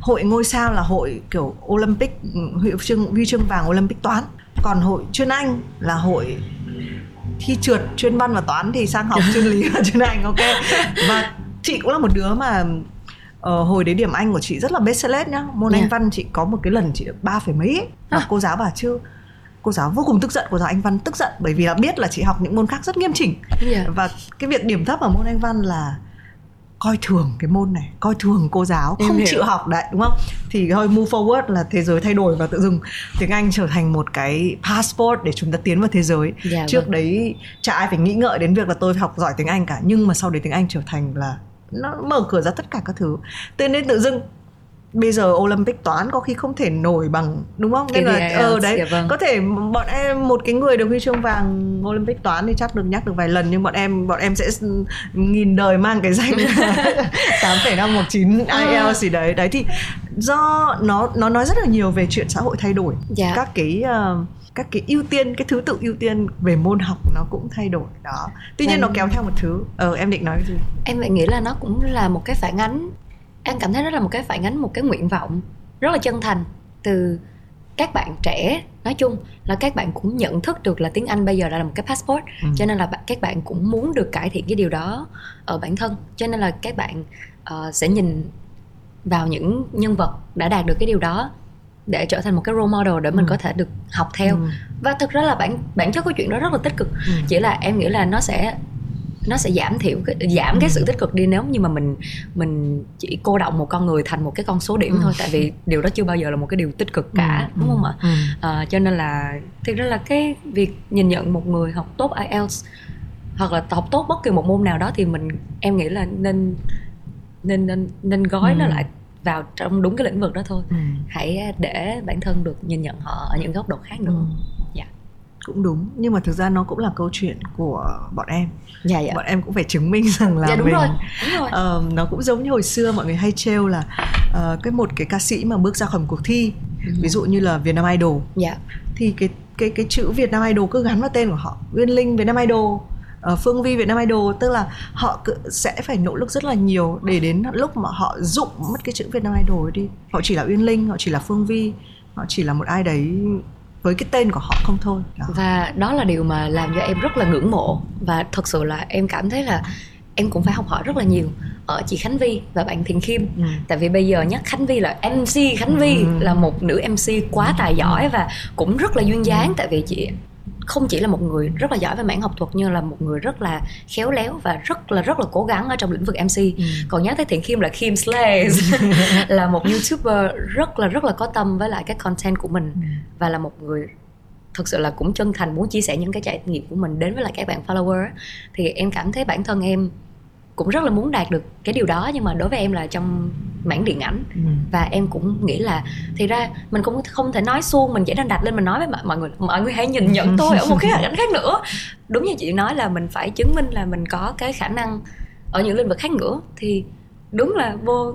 hội ngôi sao là hội kiểu Olympic huy chương huy chương vàng Olympic toán còn hội chuyên Anh là hội thi trượt chuyên văn và toán thì sang học chuyên lý và chuyên Anh ok và chị cũng là một đứa mà uh, hồi đấy điểm Anh của chị rất là best nhá môn yeah. Anh văn chị có một cái lần chị được ba phẩy mấy ấy. và à. cô giáo bà chưa cô giáo vô cùng tức giận cô giáo anh văn tức giận bởi vì là biết là chị học những môn khác rất nghiêm chỉnh yeah. và cái việc điểm thấp ở môn anh văn là coi thường cái môn này coi thường cô giáo em không hiểu. chịu học đấy đúng không thì thôi move forward là thế giới thay đổi và tự dưng tiếng anh trở thành một cái passport để chúng ta tiến vào thế giới dạ, trước vâng. đấy chả ai phải nghĩ ngợi đến việc là tôi phải học giỏi tiếng anh cả nhưng mà sau đấy tiếng anh trở thành là nó mở cửa ra tất cả các thứ thế nên tự dưng bây giờ Olympic toán có khi không thể nổi bằng đúng không? Nên là ờ đấy dạ vâng. có thể bọn em một cái người được huy chương vàng Olympic toán thì chắc được nhắc được vài lần nhưng bọn em bọn em sẽ nghìn đời mang cái danh 8,519 IELTS gì đấy. Đấy thì do nó nó nói rất là nhiều về chuyện xã hội thay đổi. Dạ. Các cái uh, các cái ưu tiên cái thứ tự ưu tiên về môn học nó cũng thay đổi đó tuy nhiên em... nó kéo theo một thứ ờ em định nói gì em lại nghĩ là nó cũng là một cái phản ánh em cảm thấy đó là một cái phản ánh một cái nguyện vọng rất là chân thành từ các bạn trẻ nói chung là các bạn cũng nhận thức được là tiếng Anh bây giờ là một cái passport ừ. cho nên là các bạn cũng muốn được cải thiện cái điều đó ở bản thân cho nên là các bạn uh, sẽ nhìn vào những nhân vật đã đạt được cái điều đó để trở thành một cái role model để mình ừ. có thể được học theo ừ. và thực ra là bản bản chất của chuyện đó rất là tích cực ừ. chỉ là em nghĩ là nó sẽ nó sẽ giảm thiểu cái, giảm cái sự tích cực đi nếu như mà mình mình chỉ cô động một con người thành một cái con số điểm ừ. thôi tại vì điều đó chưa bao giờ là một cái điều tích cực cả ừ. đúng không ạ ừ. à, cho nên là thực ra là cái việc nhìn nhận một người học tốt IELTS hoặc là học tốt bất kỳ một môn nào đó thì mình em nghĩ là nên nên nên nên gói ừ. nó lại vào trong đúng cái lĩnh vực đó thôi ừ. hãy để bản thân được nhìn nhận họ ở những góc độ khác nữa ừ. Cũng đúng nhưng mà thực ra nó cũng là câu chuyện của bọn em dạ, dạ. bọn em cũng phải chứng minh rằng là dạ, đúng mình rồi. Đúng rồi. Uh, nó cũng giống như hồi xưa mọi người hay trêu là uh, cái một cái ca sĩ mà bước ra khỏi một cuộc thi ừ. ví dụ như là Việt Nam Idol dạ. thì cái cái cái chữ Việt Nam Idol cứ gắn vào tên của họ Uyên Linh Việt Nam Idol uh, Phương Vi Việt Nam Idol tức là họ sẽ phải nỗ lực rất là nhiều để đến lúc mà họ dụng mất cái chữ Việt Nam Idol đi họ chỉ là Uyên Linh họ chỉ là Phương Vi họ chỉ là một ai đấy với cái tên của họ không thôi đó. và đó là điều mà làm cho em rất là ngưỡng mộ và thật sự là em cảm thấy là em cũng phải học hỏi rất là nhiều ở chị Khánh Vi và bạn Thiện Kim ừ. tại vì bây giờ nhắc Khánh Vi là MC Khánh Vi ừ. là một nữ MC quá tài giỏi và cũng rất là duyên dáng ừ. tại vì chị không chỉ là một người rất là giỏi về mảng học thuật như là một người rất là khéo léo và rất là rất là cố gắng ở trong lĩnh vực MC ừ. còn nhắc tới Thiện Kim là Kim Slays là một youtuber rất là rất là có tâm với lại cái content của mình ừ. và là một người thực sự là cũng chân thành muốn chia sẻ những cái trải nghiệm của mình đến với lại các bạn follower thì em cảm thấy bản thân em cũng rất là muốn đạt được cái điều đó nhưng mà đối với em là trong mảng điện ảnh. Ừ. và em cũng nghĩ là thì ra mình cũng không thể nói suông mình chỉ đang đặt lên mình nói với mọi người mọi người hãy nhìn nhận tôi ở một cái hoàn cảnh khác nữa. Đúng như chị nói là mình phải chứng minh là mình có cái khả năng ở những lĩnh vực khác nữa. Thì đúng là vô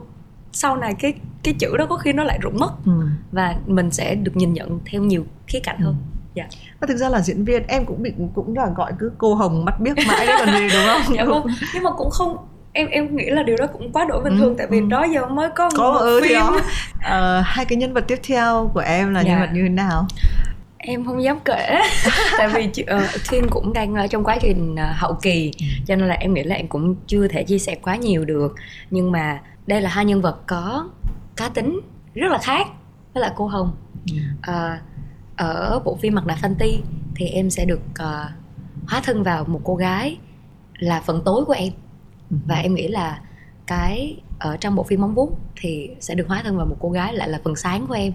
sau này cái cái chữ đó có khi nó lại rụng mất. Ừ. và mình sẽ được nhìn nhận theo nhiều khía cạnh hơn. ừ dạ và thực ra là diễn viên em cũng bị cũng là gọi cứ cô hồng mắt biếc mãi đấy còn gì đúng không dạ vâng nhưng mà cũng không em em nghĩ là điều đó cũng quá đổi bình ừ, thường tại vì ừ. đó giờ mới có, có một ừ, phim đó. Ờ, hai cái nhân vật tiếp theo của em là dạ. nhân vật như thế nào em không dám kể tại vì uh, Thiên cũng đang ở trong quá trình uh, hậu kỳ ừ. cho nên là em nghĩ là em cũng chưa thể chia sẻ quá nhiều được nhưng mà đây là hai nhân vật có cá tính rất là khác với lại cô Hồng uh, ở bộ phim mặt nạ Fenty thì em sẽ được uh, hóa thân vào một cô gái là phần tối của em ừ. và em nghĩ là cái ở trong bộ phim móng vuốt thì sẽ được hóa thân vào một cô gái lại là phần sáng của em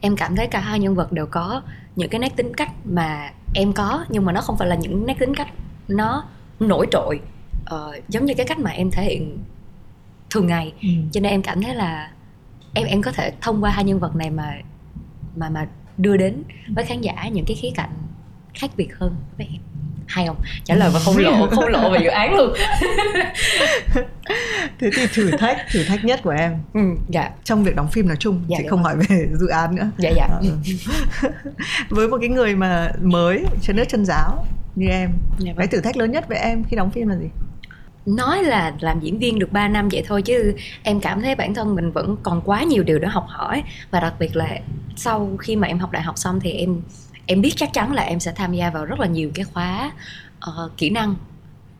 em cảm thấy cả hai nhân vật đều có những cái nét tính cách mà em có nhưng mà nó không phải là những nét tính cách nó nổi trội uh, giống như cái cách mà em thể hiện thường ngày ừ. cho nên em cảm thấy là em em có thể thông qua hai nhân vật này mà mà mà đưa đến với khán giả những cái khía cạnh khác biệt hơn với em. Hay không? Trả lời và không lộ không lộ về dự án luôn. Thế thì thử thách thử thách nhất của em. Ừ, dạ. Trong việc đóng phim nói chung dạ, chị dạ. không hỏi về dự án nữa. Dạ dạ. Ừ. với một cái người mà mới chân nước chân giáo như em dạ, vâng. cái thử thách lớn nhất với em khi đóng phim là gì nói là làm diễn viên được 3 năm vậy thôi chứ em cảm thấy bản thân mình vẫn còn quá nhiều điều để học hỏi. Và đặc biệt là sau khi mà em học đại học xong thì em em biết chắc chắn là em sẽ tham gia vào rất là nhiều cái khóa uh, kỹ năng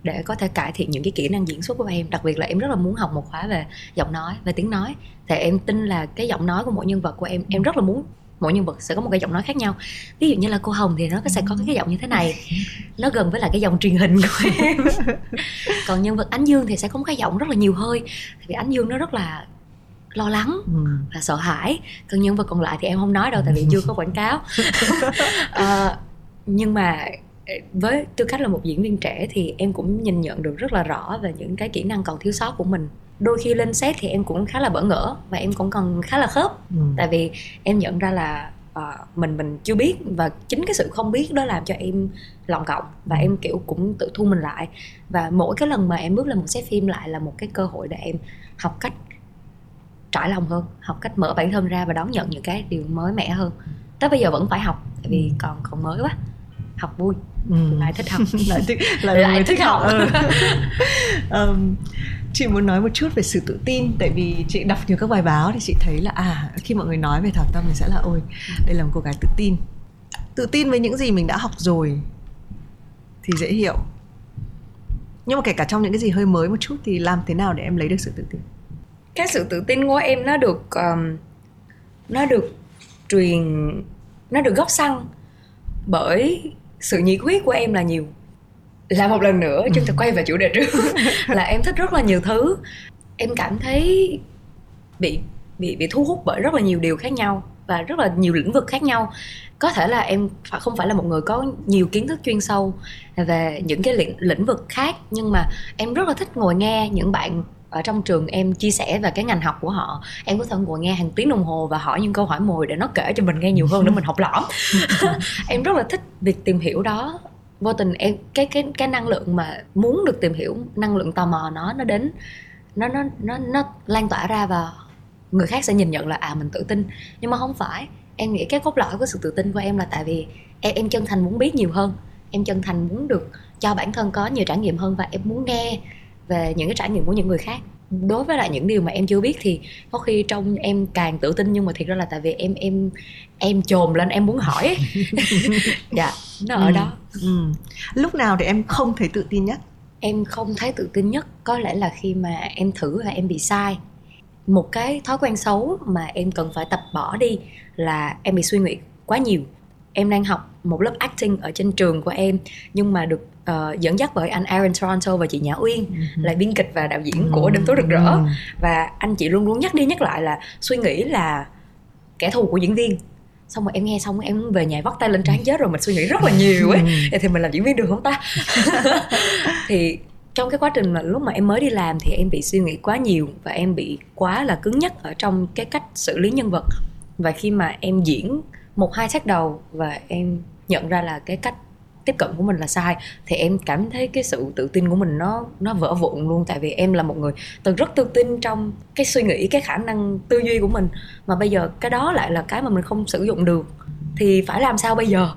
để có thể cải thiện những cái kỹ năng diễn xuất của em. Đặc biệt là em rất là muốn học một khóa về giọng nói về tiếng nói. Thì em tin là cái giọng nói của mỗi nhân vật của em em rất là muốn mỗi nhân vật sẽ có một cái giọng nói khác nhau. Ví dụ như là cô hồng thì nó sẽ có cái giọng như thế này. Nó gần với lại cái dòng truyền hình của em. Còn nhân vật ánh dương thì sẽ có một cái giọng rất là nhiều hơi. Vì ánh dương nó rất là lo lắng ừ. và sợ hãi. Còn nhân vật còn lại thì em không nói đâu tại vì chưa có quảng cáo. À, nhưng mà với tư cách là một diễn viên trẻ thì em cũng nhìn nhận được rất là rõ về những cái kỹ năng còn thiếu sót của mình. Đôi khi lên set thì em cũng khá là bỡ ngỡ và em cũng còn khá là khớp. Ừ. tại vì em nhận ra là uh, mình mình chưa biết và chính cái sự không biết đó làm cho em lòng cộng và ừ. em kiểu cũng tự thu mình lại. Và mỗi cái lần mà em bước lên một set phim lại là một cái cơ hội để em học cách trải lòng hơn học cách mở bản thân ra và đón nhận những cái điều mới mẻ hơn. Tới bây giờ vẫn phải học tại vì còn còn mới quá học vui ừ. lại thích học lại thích lại, lại thích học, học. Ừ. um, chị muốn nói một chút về sự tự tin tại vì chị đọc nhiều các bài báo thì chị thấy là à khi mọi người nói về thảo tâm thì sẽ là ôi đây là một cô gái tự tin tự tin với những gì mình đã học rồi thì dễ hiểu nhưng mà kể cả trong những cái gì hơi mới một chút thì làm thế nào để em lấy được sự tự tin cái sự tự tin của em nó được um, nó được truyền nó được góp xăng bởi sự nhiệt huyết của em là nhiều. Là một lần nữa chúng ta quay về chủ đề trước. Là em thích rất là nhiều thứ. Em cảm thấy bị bị bị thu hút bởi rất là nhiều điều khác nhau và rất là nhiều lĩnh vực khác nhau. Có thể là em phải không phải là một người có nhiều kiến thức chuyên sâu về những cái lĩnh, lĩnh vực khác nhưng mà em rất là thích ngồi nghe những bạn ở trong trường em chia sẻ về cái ngành học của họ. Em có thể ngồi nghe hàng tiếng đồng hồ và hỏi những câu hỏi mồi để nó kể cho mình nghe nhiều hơn để mình học lõm. Em rất là thích việc tìm hiểu đó. Vô tình em cái cái cái năng lượng mà muốn được tìm hiểu năng lượng tò mò nó nó đến nó nó nó nó lan tỏa ra và người khác sẽ nhìn nhận là à mình tự tin. Nhưng mà không phải. Em nghĩ cái cốt lõi của sự tự tin của em là tại vì em em chân thành muốn biết nhiều hơn. Em chân thành muốn được cho bản thân có nhiều trải nghiệm hơn và em muốn nghe về những cái trải nghiệm của những người khác. Đối với lại những điều mà em chưa biết thì có khi trong em càng tự tin nhưng mà thiệt ra là tại vì em em em trồm lên em muốn hỏi dạ nó ở ừ. đó. Ừ. lúc nào thì em không thấy tự tin nhất? Em không thấy tự tin nhất. Có lẽ là khi mà em thử và em bị sai. Một cái thói quen xấu mà em cần phải tập bỏ đi là em bị suy nghĩ quá nhiều. Em đang học một lớp acting ở trên trường của em nhưng mà được uh, dẫn dắt bởi anh Aaron Toronto và chị Nhã Uyên uh-huh. là biên kịch và đạo diễn uh-huh. của đêm tối rực rỡ. Uh-huh. và anh chị luôn luôn nhắc đi nhắc lại là suy nghĩ là kẻ thù của diễn viên. Xong rồi em nghe xong em về nhà vắt tay lên trán chết rồi mình suy nghĩ rất là nhiều ấy. Thì mình làm diễn viên được không ta? Thì trong cái quá trình mà lúc mà em mới đi làm thì em bị suy nghĩ quá nhiều và em bị quá là cứng nhắc ở trong cái cách xử lý nhân vật. Và khi mà em diễn một hai set đầu và em nhận ra là cái cách tiếp cận của mình là sai, thì em cảm thấy cái sự tự tin của mình nó nó vỡ vụn luôn. Tại vì em là một người từng rất tự tin trong cái suy nghĩ, cái khả năng tư duy của mình. Mà bây giờ cái đó lại là cái mà mình không sử dụng được, thì phải làm sao bây giờ?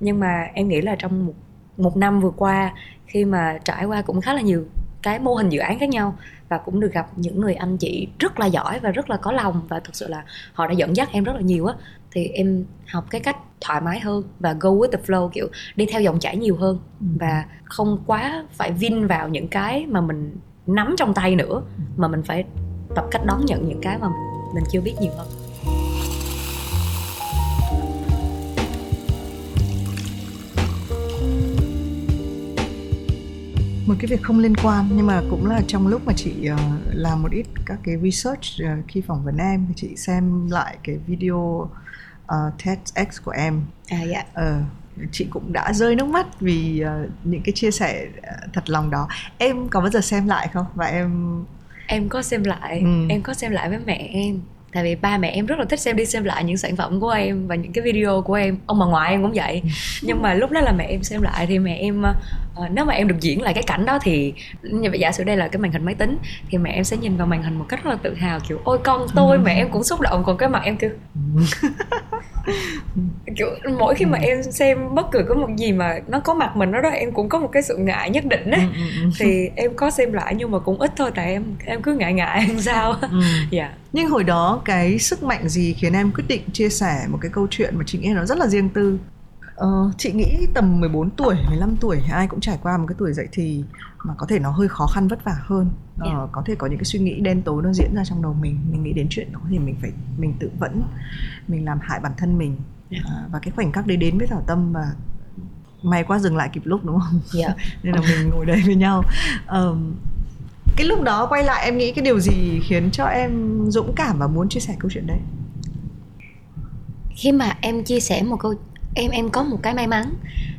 Nhưng mà em nghĩ là trong một một năm vừa qua, khi mà trải qua cũng khá là nhiều cái mô hình dự án khác nhau và cũng được gặp những người anh chị rất là giỏi và rất là có lòng. Và thực sự là họ đã dẫn dắt em rất là nhiều á. Thì em học cái cách thoải mái hơn và go with the flow kiểu đi theo dòng chảy nhiều hơn. Ừ. và không quá phải vin vào những cái mà mình nắm trong tay nữa mà mình phải tập cách đón nhận những cái mà mình chưa biết nhiều hơn một cái việc không liên quan nhưng mà cũng là trong lúc mà chị uh, làm một ít các cái research uh, khi phỏng vấn em thì chị xem lại cái video uh, TEDx của em. À dạ. Uh, chị cũng đã rơi nước mắt vì uh, những cái chia sẻ thật lòng đó. Em có bao giờ xem lại không? Và em em có xem lại. Ừ. em có xem lại với mẹ em. Tại vì ba mẹ em rất là thích xem đi xem lại những sản phẩm của em và những cái video của em. Ông bà ngoại em cũng vậy. Nhưng mà lúc đó là mẹ em xem lại thì mẹ em uh, nếu mà em được diễn lại cái cảnh đó thì như vậy giả sử đây là cái màn hình máy tính thì mẹ em sẽ nhìn vào màn hình một cách rất là tự hào kiểu ôi con tôi mẹ em cũng xúc động còn cái mặt em kêu kiểu mỗi khi mà em xem bất cứ có một gì mà nó có mặt mình đó đó em cũng có một cái sự ngại nhất định á. Thì em có xem lại nhưng mà cũng ít thôi tại em em cứ ngại ngại làm sao dạ. Yeah. nhưng hồi đó cái sức mạnh gì khiến em quyết định chia sẻ một cái câu chuyện mà chị nghĩ nó rất là riêng tư Ờ, chị nghĩ tầm 14 tuổi, 15 tuổi ai cũng trải qua một cái tuổi dậy thì mà có thể nó hơi khó khăn vất vả hơn. Ờ, yeah. Có thể có những cái suy nghĩ đen tối nó diễn ra trong đầu mình, mình nghĩ đến chuyện đó thì mình phải mình tự vẫn mình làm hại bản thân mình. Yeah. À, và cái khoảnh khắc đấy đến với Thảo Tâm và may quá dừng lại kịp lúc đúng không? Yeah. Nên là mình ngồi đây với nhau. Um, cái lúc đó quay lại em nghĩ cái điều gì khiến cho em dũng cảm và muốn chia sẻ câu chuyện đấy? Khi mà em chia sẻ một câu em em có một cái may mắn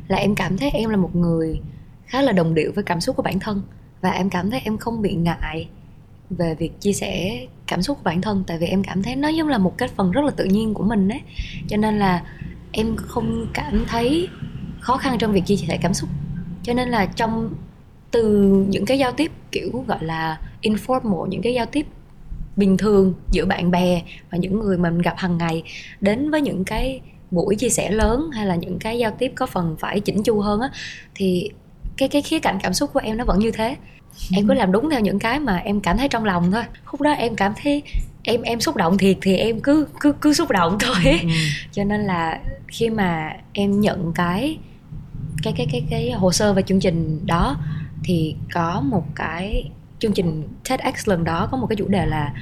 là em cảm thấy em là một người khá là đồng điệu với cảm xúc của bản thân. Và em cảm thấy em không bị ngại về việc chia sẻ cảm xúc của bản thân, tại vì em cảm thấy nó giống là một cái phần rất là tự nhiên của mình đấy cho nên là em không cảm thấy khó khăn trong việc chia sẻ cảm xúc. Cho nên là trong, từ những cái giao tiếp kiểu gọi là informal, những cái giao tiếp bình thường giữa bạn bè và những người mình gặp hàng ngày, đến với những cái buổi chia sẻ lớn hay là những cái giao tiếp có phần phải chỉnh chu hơn á thì cái cái khía cạnh cảm xúc của em nó vẫn như thế ừ. em cứ làm đúng theo những cái mà em cảm thấy trong lòng thôi khúc đó em cảm thấy em em xúc động thiệt thì em cứ cứ cứ xúc động thôi ừ. cho nên là khi mà em nhận cái cái cái cái cái hồ sơ và chương trình đó thì có một cái chương trình TEDx lần đó có một cái chủ đề là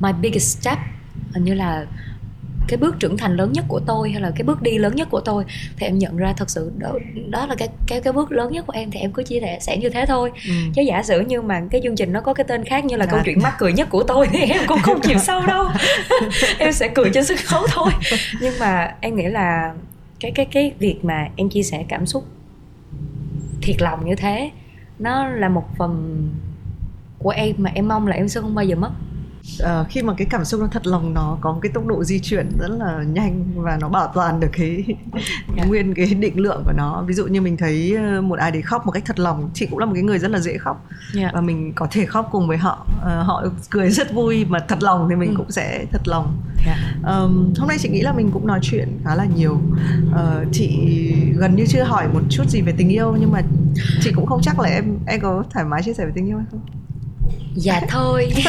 my biggest step hình như là cái bước trưởng thành lớn nhất của tôi hay là cái bước đi lớn nhất của tôi thì em nhận ra thật sự đó, đó là cái cái cái bước lớn nhất của em thì em cứ chia sẻ như thế thôi ừ. chứ giả sử như mà cái chương trình nó có cái tên khác như là à. câu chuyện mắc cười nhất của tôi thì em cũng không chịu sâu đâu em sẽ cười trên sân khấu thôi nhưng mà em nghĩ là cái cái cái việc mà em chia sẻ cảm xúc thiệt lòng như thế nó là một phần của em mà em mong là em sẽ không bao giờ mất uh, khi mà cái cảm xúc nó thật lòng nó có cái tốc độ di chuyển rất là nhanh và nó bảo toàn được cái yeah. Dạ. nguyên cái định lượng của nó ví dụ như mình thấy ờ, một ai đấy khóc một cách thật lòng chị cũng là một cái người rất là dễ khóc yeah. Dạ. và mình có thể khóc cùng với họ uh, họ cười rất vui mà thật lòng thì mình ừ. cũng sẽ thật lòng yeah. Dạ. um, hôm nay chị nghĩ là mình cũng nói chuyện khá là nhiều uh, chị gần như chưa hỏi một chút gì về tình yêu nhưng mà chị cũng không chắc là em em có thoải mái chia sẻ về tình yêu hay không dạ thôi.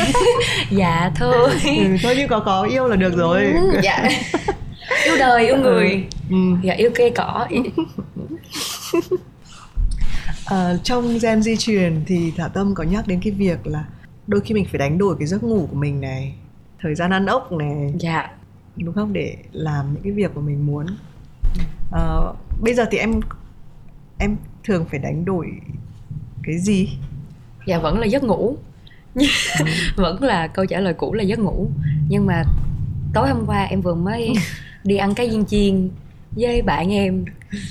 Dạ thôi. Ừ, thôi nhưng có có yêu là được rồi. Ừ, dạ. Yêu đời yêu người. Ừ. dạ yêu cây cỏ. À, trong gen di truyền thì thả tâm có nhắc đến cái việc là đôi khi mình phải đánh đổi cái giấc ngủ của mình này thời gian ăn ốc này. Dạ. Đúng không? Để làm những cái việc mà mình muốn. À, bây giờ thì em em thường phải đánh đổi cái gì? Dạ vẫn là giấc ngủ vẫn là câu trả lời cũ là giấc ngủ. Nhưng mà tối hôm qua em vừa mới đi ăn cái viên chiên với bạn em.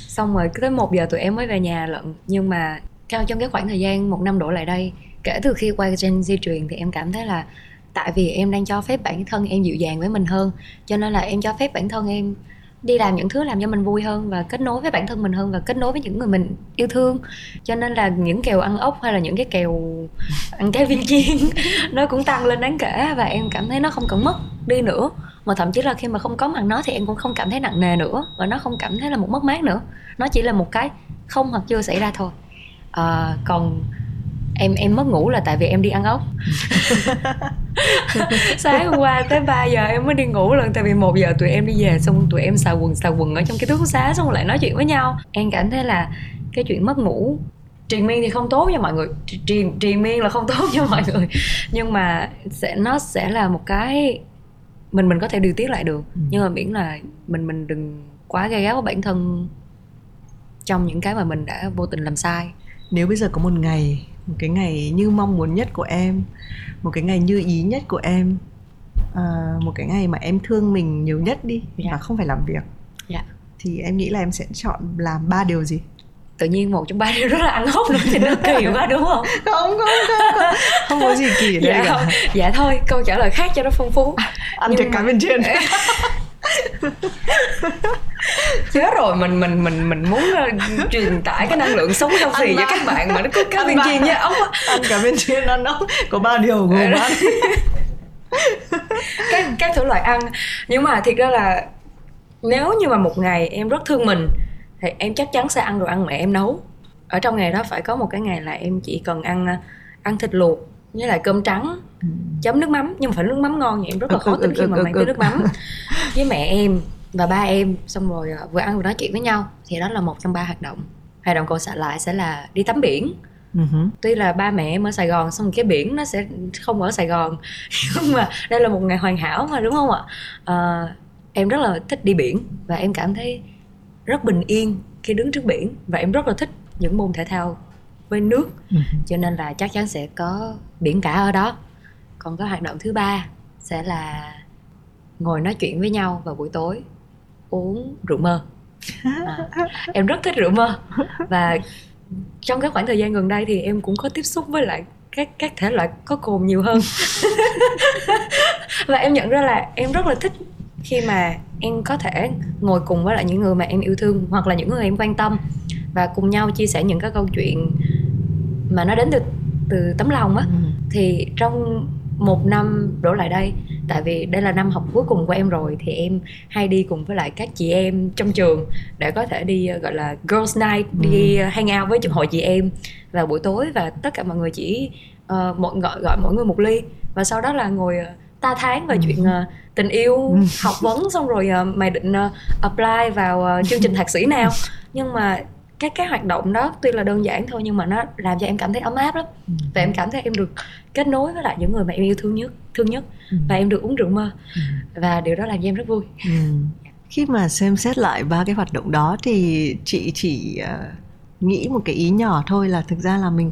Xong rồi tới một giờ tụi em mới về nhà lận. Nhưng mà theo trong cái khoảng thời gian một năm đổ lại đây kể từ khi qua gen di truyền thì em cảm thấy là tại vì em đang cho phép bản thân em dịu dàng với mình hơn. Cho nên là em cho phép bản thân em đi làm những thứ làm cho mình vui hơn và kết nối với bản thân mình hơn và kết nối với những người mình yêu thương. Cho nên là những kèo ăn ốc hay là những cái kèo ăn cái viên chiên nó cũng tăng lên đáng kể và em cảm thấy nó không cần mất đi nữa. Mà thậm chí là khi mà không có mặt nó thì em cũng không cảm thấy nặng nề nữa và nó không cảm thấy là một mất mát nữa. Nó chỉ là một cái không hoặc chưa xảy ra thôi. À, còn em em mất ngủ là tại vì em đi ăn ốc. Sáng hôm qua tới 3 giờ em mới đi ngủ lần tại vì một giờ tụi em đi về xong tụi em xào quần xào quần ở trong cái ký túc xá xong lại nói chuyện với nhau. Em cảm thấy là cái chuyện mất ngủ triền miên thì không tốt cho mọi người. Triền triền miên là không tốt cho mọi người. Nhưng mà sẽ nó sẽ là một cái mình mình có thể điều tiết lại được. Ừ. nhưng mà miễn là mình mình đừng quá gay gắt với bản thân trong những cái mà mình đã vô tình làm sai. Nếu bây giờ có một ngày một cái ngày như mong muốn nhất của em một cái ngày như ý nhất của em à, một cái ngày mà em thương mình nhiều nhất đi yeah. Dạ. mà không phải làm việc yeah. thì em nghĩ là em sẽ chọn làm ba điều gì tự nhiên một trong ba điều rất là ăn hốt nữa thì nó kỳ quá đúng không không không không không, không có gì kỳ ở đây dạ, cả không. dạ thôi câu trả lời khác cho nó phong phú ăn thịt cá bên trên chết rồi mình mình mình mình muốn uh, truyền tải cái năng lượng sống healthy cho các bạn mà nó có cá viên chiên ốc á. ăn cá bên trên ăn ốc có ba điều gồm ăn. Các các thể loại ăn nhưng mà thiệt ra là nếu như mà một ngày em rất thương mình thì em chắc chắn sẽ ăn đồ ăn mẹ em nấu. Ở trong ngày đó phải có một cái ngày là em chỉ cần ăn uh, ăn thịt luộc với lại cơm trắng Ừ. chấm nước mắm nhưng mà phải nước mắm ngon vậy em rất là Ực, khó ực, tính khi mà mang tới nước mắm. Với mẹ em và ba em xong rồi à, vừa ăn vừa nói chuyện với nhau thì đó là một trong ba hoạt động. Hoạt động còn lại lại sẽ là đi tắm biển. Ừ hứ. tuy là ba mẹ em ở Sài Gòn xong cái biển nó sẽ không ở Sài Gòn nhưng mà đây là một ngày hoàn hảo mà đúng không ạ? Ờ, em rất là thích đi biển và em cảm thấy rất bình yên khi đứng trước biển và em rất là thích những môn thể thao với nước. Ừ. Cho nên là chắc chắn sẽ có biển cả ở đó. Còn có hoạt động thứ ba sẽ là ngồi nói chuyện với nhau vào buổi tối uống rượu mơ. À, em rất thích rượu mơ. Và trong cái khoảng thời gian gần đây thì em cũng có tiếp xúc với lại các các thể loại có cồn nhiều hơn. Và em nhận ra là em rất là thích khi mà em có thể ngồi cùng với lại những người mà em yêu thương hoặc là những người em quan tâm và cùng nhau chia sẻ những cái câu chuyện mà nó đến từ từ tấm lòng á. Ừ. thì trong một năm đổ lại đây tại vì đây là năm học cuối cùng của em rồi thì em hay đi cùng với lại các chị em trong trường để có thể đi ờ, gọi là girls night đi ờ, hang out với hội chị em vào buổi tối và tất cả mọi người chỉ ờ, mọi gọi gọi mỗi người một ly. Và sau đó là ngồi ta tháng về chuyện ờ, tình yêu học vấn xong rồi ờ, mày định ờ, apply vào ờ, chương trình thạc sĩ nào. Nhưng mà các cái hoạt động đó tuy là đơn giản thôi nhưng mà nó làm cho em cảm thấy ấm áp lắm. Và em cảm thấy em được kết nối với lại những người mà em yêu thương nhất thương nhất. Ừ. và em được uống rượu mơ. Và điều đó làm cho em rất vui. Ừ. Khi mà xem xét lại ba cái hoạt động đó thì chị chỉ ờ, nghĩ một cái ý nhỏ thôi là thực ra là mình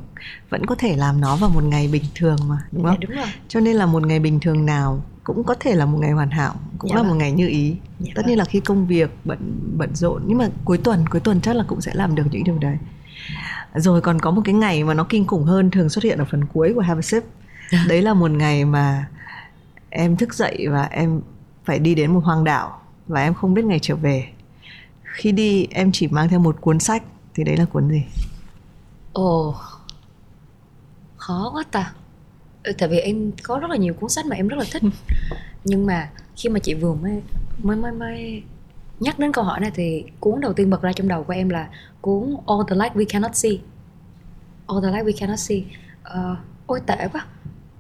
vẫn có thể làm nó vào một ngày bình thường mà đúng dạ, không? đúng rồi. Cho nên là một ngày bình thường nào cũng có thể là một ngày hoàn hảo, cũng Dạ là vâng. một ngày như ý. Dạ Tất vâng. nhiên là khi công việc bận bận rộn nhưng mà cuối tuần cuối tuần chắc là cũng sẽ làm được những điều đấy. Rồi còn có một cái ngày mà nó kinh khủng hơn thường xuất hiện ở phần cuối của Have a Sip. Đấy là một ngày mà em thức dậy và em phải đi đến một hoang đảo và em không biết ngày trở về. Khi đi em chỉ mang theo một cuốn sách thì đấy là cuốn gì? ồ khó quá ta tại vì em có rất là nhiều cuốn sách mà em rất là thích. Nhưng mà khi mà chị vừa mới mới mới mới nhắc đến câu hỏi này thì cuốn đầu tiên bật ra trong đầu của em là cuốn All the Light We Cannot See. All the Light We Cannot See. Ờ, ôi tệ quá.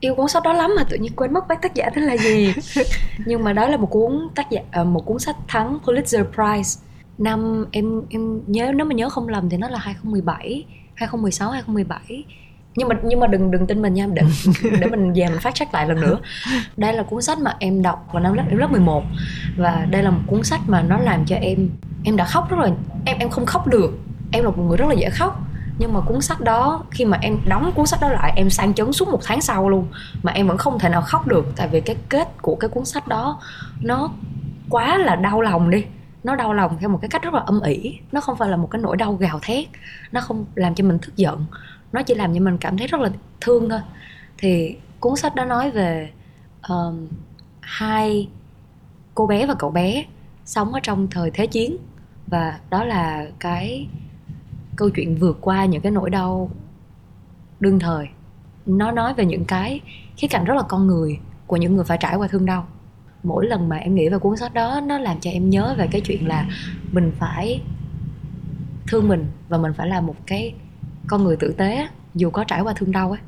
Yêu cuốn sách đó lắm mà tự nhiên quên mất bác tác giả tên là gì. Nhưng mà đó là một cuốn tác giả ờ, một cuốn sách thắng Pulitzer Prize. Năm em em nhớ nếu mà nhớ không lầm thì nó là 2017 2016 2017 nhưng mà nhưng mà đừng đừng tin mình nha, để để mình về mình phát check lại lần nữa. Đây là cuốn sách mà em đọc vào năm lớp em lớp 11 và đây là một cuốn sách mà nó làm cho em em đã khóc rất là em em không khóc được. Em là một người rất là dễ khóc. Nhưng mà cuốn sách đó, khi mà em đóng cuốn sách đó lại, em sang chấn suốt một tháng sau luôn. Mà em vẫn không thể nào khóc được, tại vì cái kết của cái cuốn sách đó, nó quá là đau lòng đi. Nó đau lòng theo một cái cách rất là âm ỉ. Nó không phải là một cái nỗi đau gào thét. Nó không làm cho mình tức giận nó chỉ làm cho mình cảm thấy rất là thương thôi. Thì cuốn sách đó nói về um, hai cô bé và cậu bé sống ở trong thời thế chiến. Và đó là cái câu chuyện vượt qua những cái nỗi đau đương thời. Nó nói về những cái khía cạnh rất là con người của những người phải trải qua thương đau. Mỗi lần mà em nghĩ về cuốn sách đó nó làm cho em nhớ về cái chuyện là mình phải thương mình và mình phải là một cái con người tử tế á, dù có trải qua thương đau ấy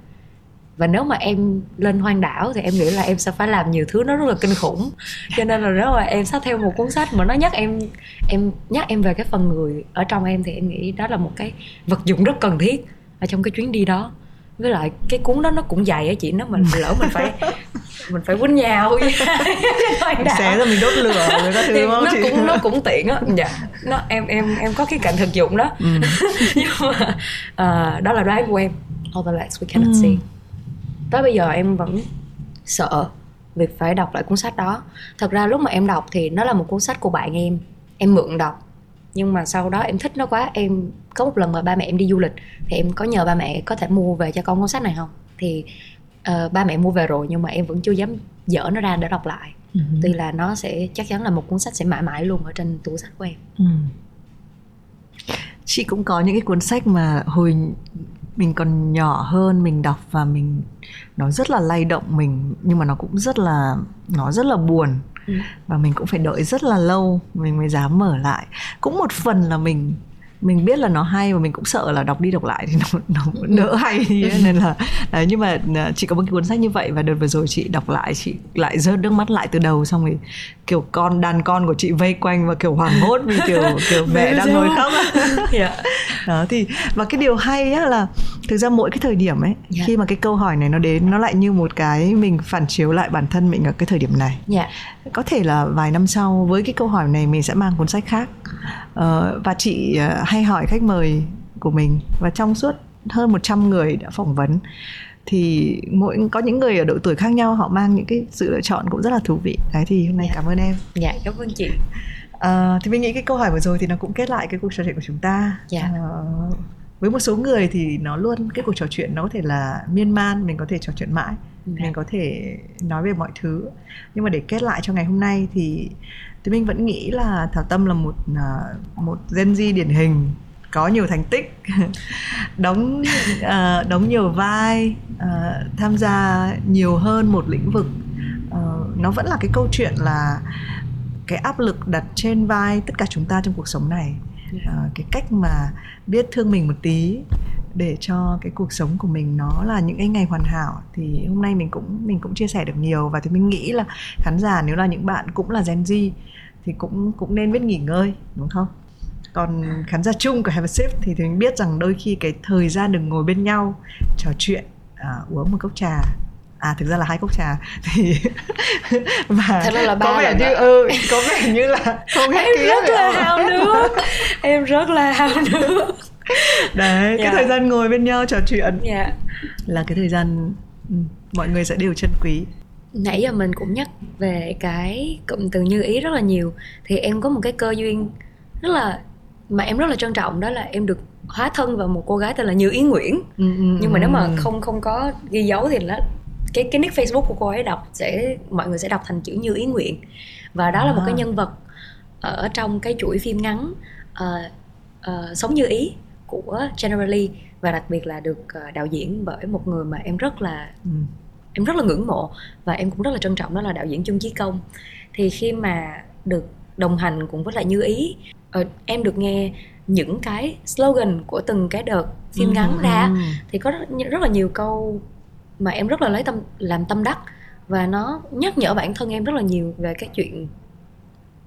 và nếu mà em lên hoang đảo thì em nghĩ là em sẽ phải làm nhiều thứ nó rất là kinh khủng. Cho nên là nếu mà em sách theo một cuốn sách mà nó nhắc em em nhắc em về cái phần người ở trong em thì em nghĩ đó là một cái vật dụng rất cần thiết ở trong cái chuyến đi đó với lại cái cuốn đó nó cũng dày á chị nó mình lỡ mình phải mình phải quýnh nhau Xé ra mình đốt lửa rồi đúng không nó chị? cũng nó cũng tiện á. Dạ nó em em em có cái cạnh thực dụng đó. Ừ. nhưng mà à, đó là drive của em. All the lights we cannot Ừ. see. Tới bây giờ em vẫn sợ việc phải đọc lại cuốn sách đó. Thật ra lúc mà em đọc thì nó là một cuốn sách của bạn em. Em mượn đọc nhưng mà sau đó em thích nó quá em có một lần mà ba mẹ em đi du lịch thì em có nhờ ba mẹ có thể mua về cho con cuốn sách này không thì uh, ba mẹ mua về rồi nhưng mà em vẫn chưa dám dở nó ra để đọc lại ừ. tuy là nó sẽ chắc chắn là một cuốn sách sẽ mãi mãi luôn ở trên tủ sách của em ừ. chị cũng có những cái cuốn sách mà hồi mình còn nhỏ hơn mình đọc và mình nó rất là lay động mình nhưng mà nó cũng rất là nó rất là buồn ừ. và mình cũng phải đợi rất là lâu, mình mới dám mở lại cũng một phần là mình mình biết là nó hay và mình cũng sợ là đọc đi đọc lại thì nó nó đỡ hay nên là đấy, nhưng mà à, chị có một cái cuốn sách như vậy và đợt vừa rồi chị đọc lại chị lại rớt nước mắt lại từ đầu xong rồi kiểu con đàn con của chị vây quanh và kiểu hoảng hốt vì kiểu kiểu mẹ đang ngồi khóc yeah. Dạ. đó thì và cái điều hay á là thực ra mỗi cái thời điểm ấy yeah. Dạ. khi mà cái câu hỏi này nó đến nó lại như một cái mình phản chiếu lại bản thân mình ở cái thời điểm này yeah. Dạ. có thể là vài năm sau với cái câu hỏi này mình sẽ mang cuốn sách khác uh, và chị uh, hay hỏi khách mời của mình và trong suốt hơn 100 người đã phỏng vấn thì mỗi có những người ở độ tuổi khác nhau họ mang những cái sự lựa chọn cũng rất là thú vị đấy thì hôm nay yeah. cảm ơn em dạ cảm ơn chị à, thì mình nghĩ cái câu hỏi vừa rồi thì nó cũng kết lại cái cuộc trò chuyện của chúng ta dạ. à, với một số người thì nó luôn cái cuộc trò chuyện nó có thể là miên man mình có thể trò chuyện mãi dạ. mình có thể nói về mọi thứ nhưng mà để kết lại cho ngày hôm nay thì thì mình vẫn nghĩ là thảo tâm là một à, một gen z điển hình có nhiều thành tích đóng uh, đóng nhiều vai uh, tham gia nhiều hơn một lĩnh vực. Uh, nó vẫn là cái câu chuyện là cái áp lực đặt trên vai tất cả chúng ta trong cuộc sống này. Uh, cái cách mà biết thương mình một tí để cho cái cuộc sống của mình nó là những cái ngày hoàn hảo thì hôm nay mình cũng mình cũng chia sẻ được nhiều. Và thì mình nghĩ là khán giả nếu là những bạn cũng là Gen Z thì cũng cũng nên biết nghỉ ngơi đúng không? Còn khán giả chung của Have a Sip thì mình biết rằng đôi khi cái thời gian được ngồi bên nhau trò chuyện à, uống một cốc trà à thực ra là hai cốc trà thì và Thật là ba có vẻ như ừ, có vẻ như là không hết em rất là hào nước em rất là hào nước đấy yeah. cái dạ. thời gian ngồi bên nhau trò chuyện yeah. Dạ. là cái thời gian ừ, mọi người sẽ đều chân quý nãy giờ mình cũng nhắc về cái cụm từ như ý rất là nhiều thì em có một cái cơ duyên rất là mà em rất là trân trọng đó là em được hóa thân vào một cô gái tên là Như Ý Nguyễn ừ, ừ, nhưng mà nếu mà ừ. không không có ghi dấu thì là cái cái nick Facebook của cô ấy đọc sẽ mọi người sẽ đọc thành chữ Như Ý Nguyễn và đó à. là một cái à. nhân vật ở trong cái chuỗi phim ngắn uh, uh, sống như ý của Generally và đặc biệt là được uh, đạo diễn bởi một người mà em rất là ừ. em rất là ngưỡng mộ và em cũng rất là trân trọng đó là đạo diễn Trung Chí Công thì khi mà được đồng hành cùng với lại Như Ý uh, em được nghe những cái slogan của từng cái đợt phim ừ, ngắn ra ừ. thì có rất, rất là nhiều câu mà em rất là lấy tâm làm tâm đắc và nó nhắc nhở bản thân em rất là nhiều về cái chuyện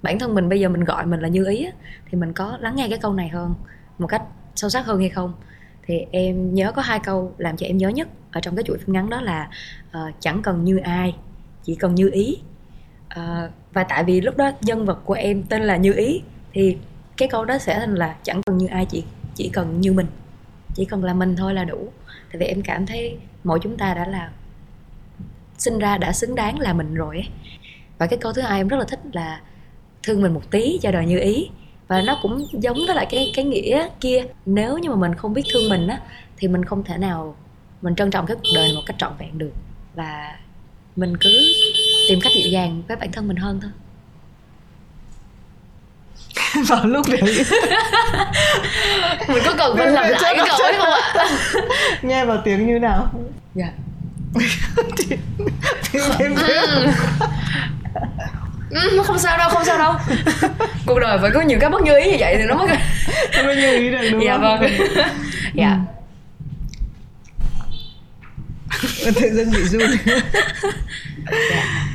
bản thân mình bây giờ mình gọi mình là như ý thì mình có lắng nghe cái câu này hơn một cách sâu sắc hơn hay không. Thì em nhớ có hai câu làm cho em nhớ nhất ở trong cái chuỗi phim ngắn đó là uh, chẳng cần như ai chỉ cần như ý. Uh, và tại vì lúc đó nhân vật của em tên là như ý thì cái câu đó sẽ thành là chẳng cần như ai chỉ chỉ cần như mình chỉ cần là mình thôi là đủ. Tại vì em cảm thấy mỗi chúng ta đã là sinh ra đã xứng đáng là mình rồi ấy. và cái câu thứ hai em rất là thích là thương mình một tí cho đời như ý và nó cũng giống với lại cái cái nghĩa kia. Nếu như mà mình không biết thương mình á thì mình không thể nào mình trân trọng cái cuộc đời một cách trọn vẹn được. Và mình cứ tìm cách dịu dàng với bản thân mình hơn thôi. Vào lúc đấy mình có cần phải làm lại cái câu ấy không ạ? nghe vào tiếng như nào? Dạ. Thì, thì em ừ, không sao đâu không sao đâu. Cuộc đời phải có nhiều cái bất như ý như vậy thì nó mới nó mới như ý được đúng dạ, không? vâng. Dạ. Tự dưng bị run. Dạ.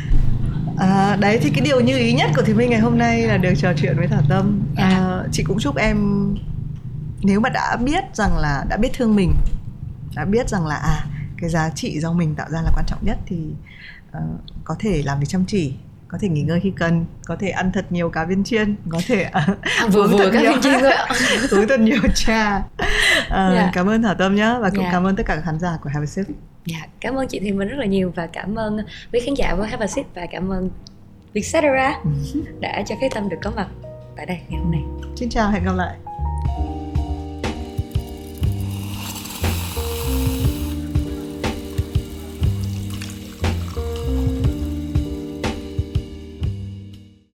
À, đấy thì cái điều như ý nhất của Thùy Minh ngày hôm nay là được trò chuyện với Thảo Tâm. À, chị cũng chúc em nếu mà đã biết rằng là đã biết thương mình đã biết rằng là à cái giá trị do mình tạo ra là quan trọng nhất thì uh, có thể làm việc chăm chỉ có thể nghỉ ngơi khi cần có thể ăn thật nhiều cá viên chiên có thể uh, vừa vừa cá viên chiên thôi uống thật nhiều trà uh, yeah. Dạ. cảm ơn thảo tâm nhé và cũng yeah. Dạ. cảm ơn tất cả các khán giả của Have a Sip Dạ, cảm ơn chị Thiên Minh rất là nhiều và cảm ơn quý khán giả của Have a Sip và cảm ơn Vietcetera ừ. đã cho Khế Tâm được có mặt tại đây ngày hôm nay xin chào hẹn gặp lại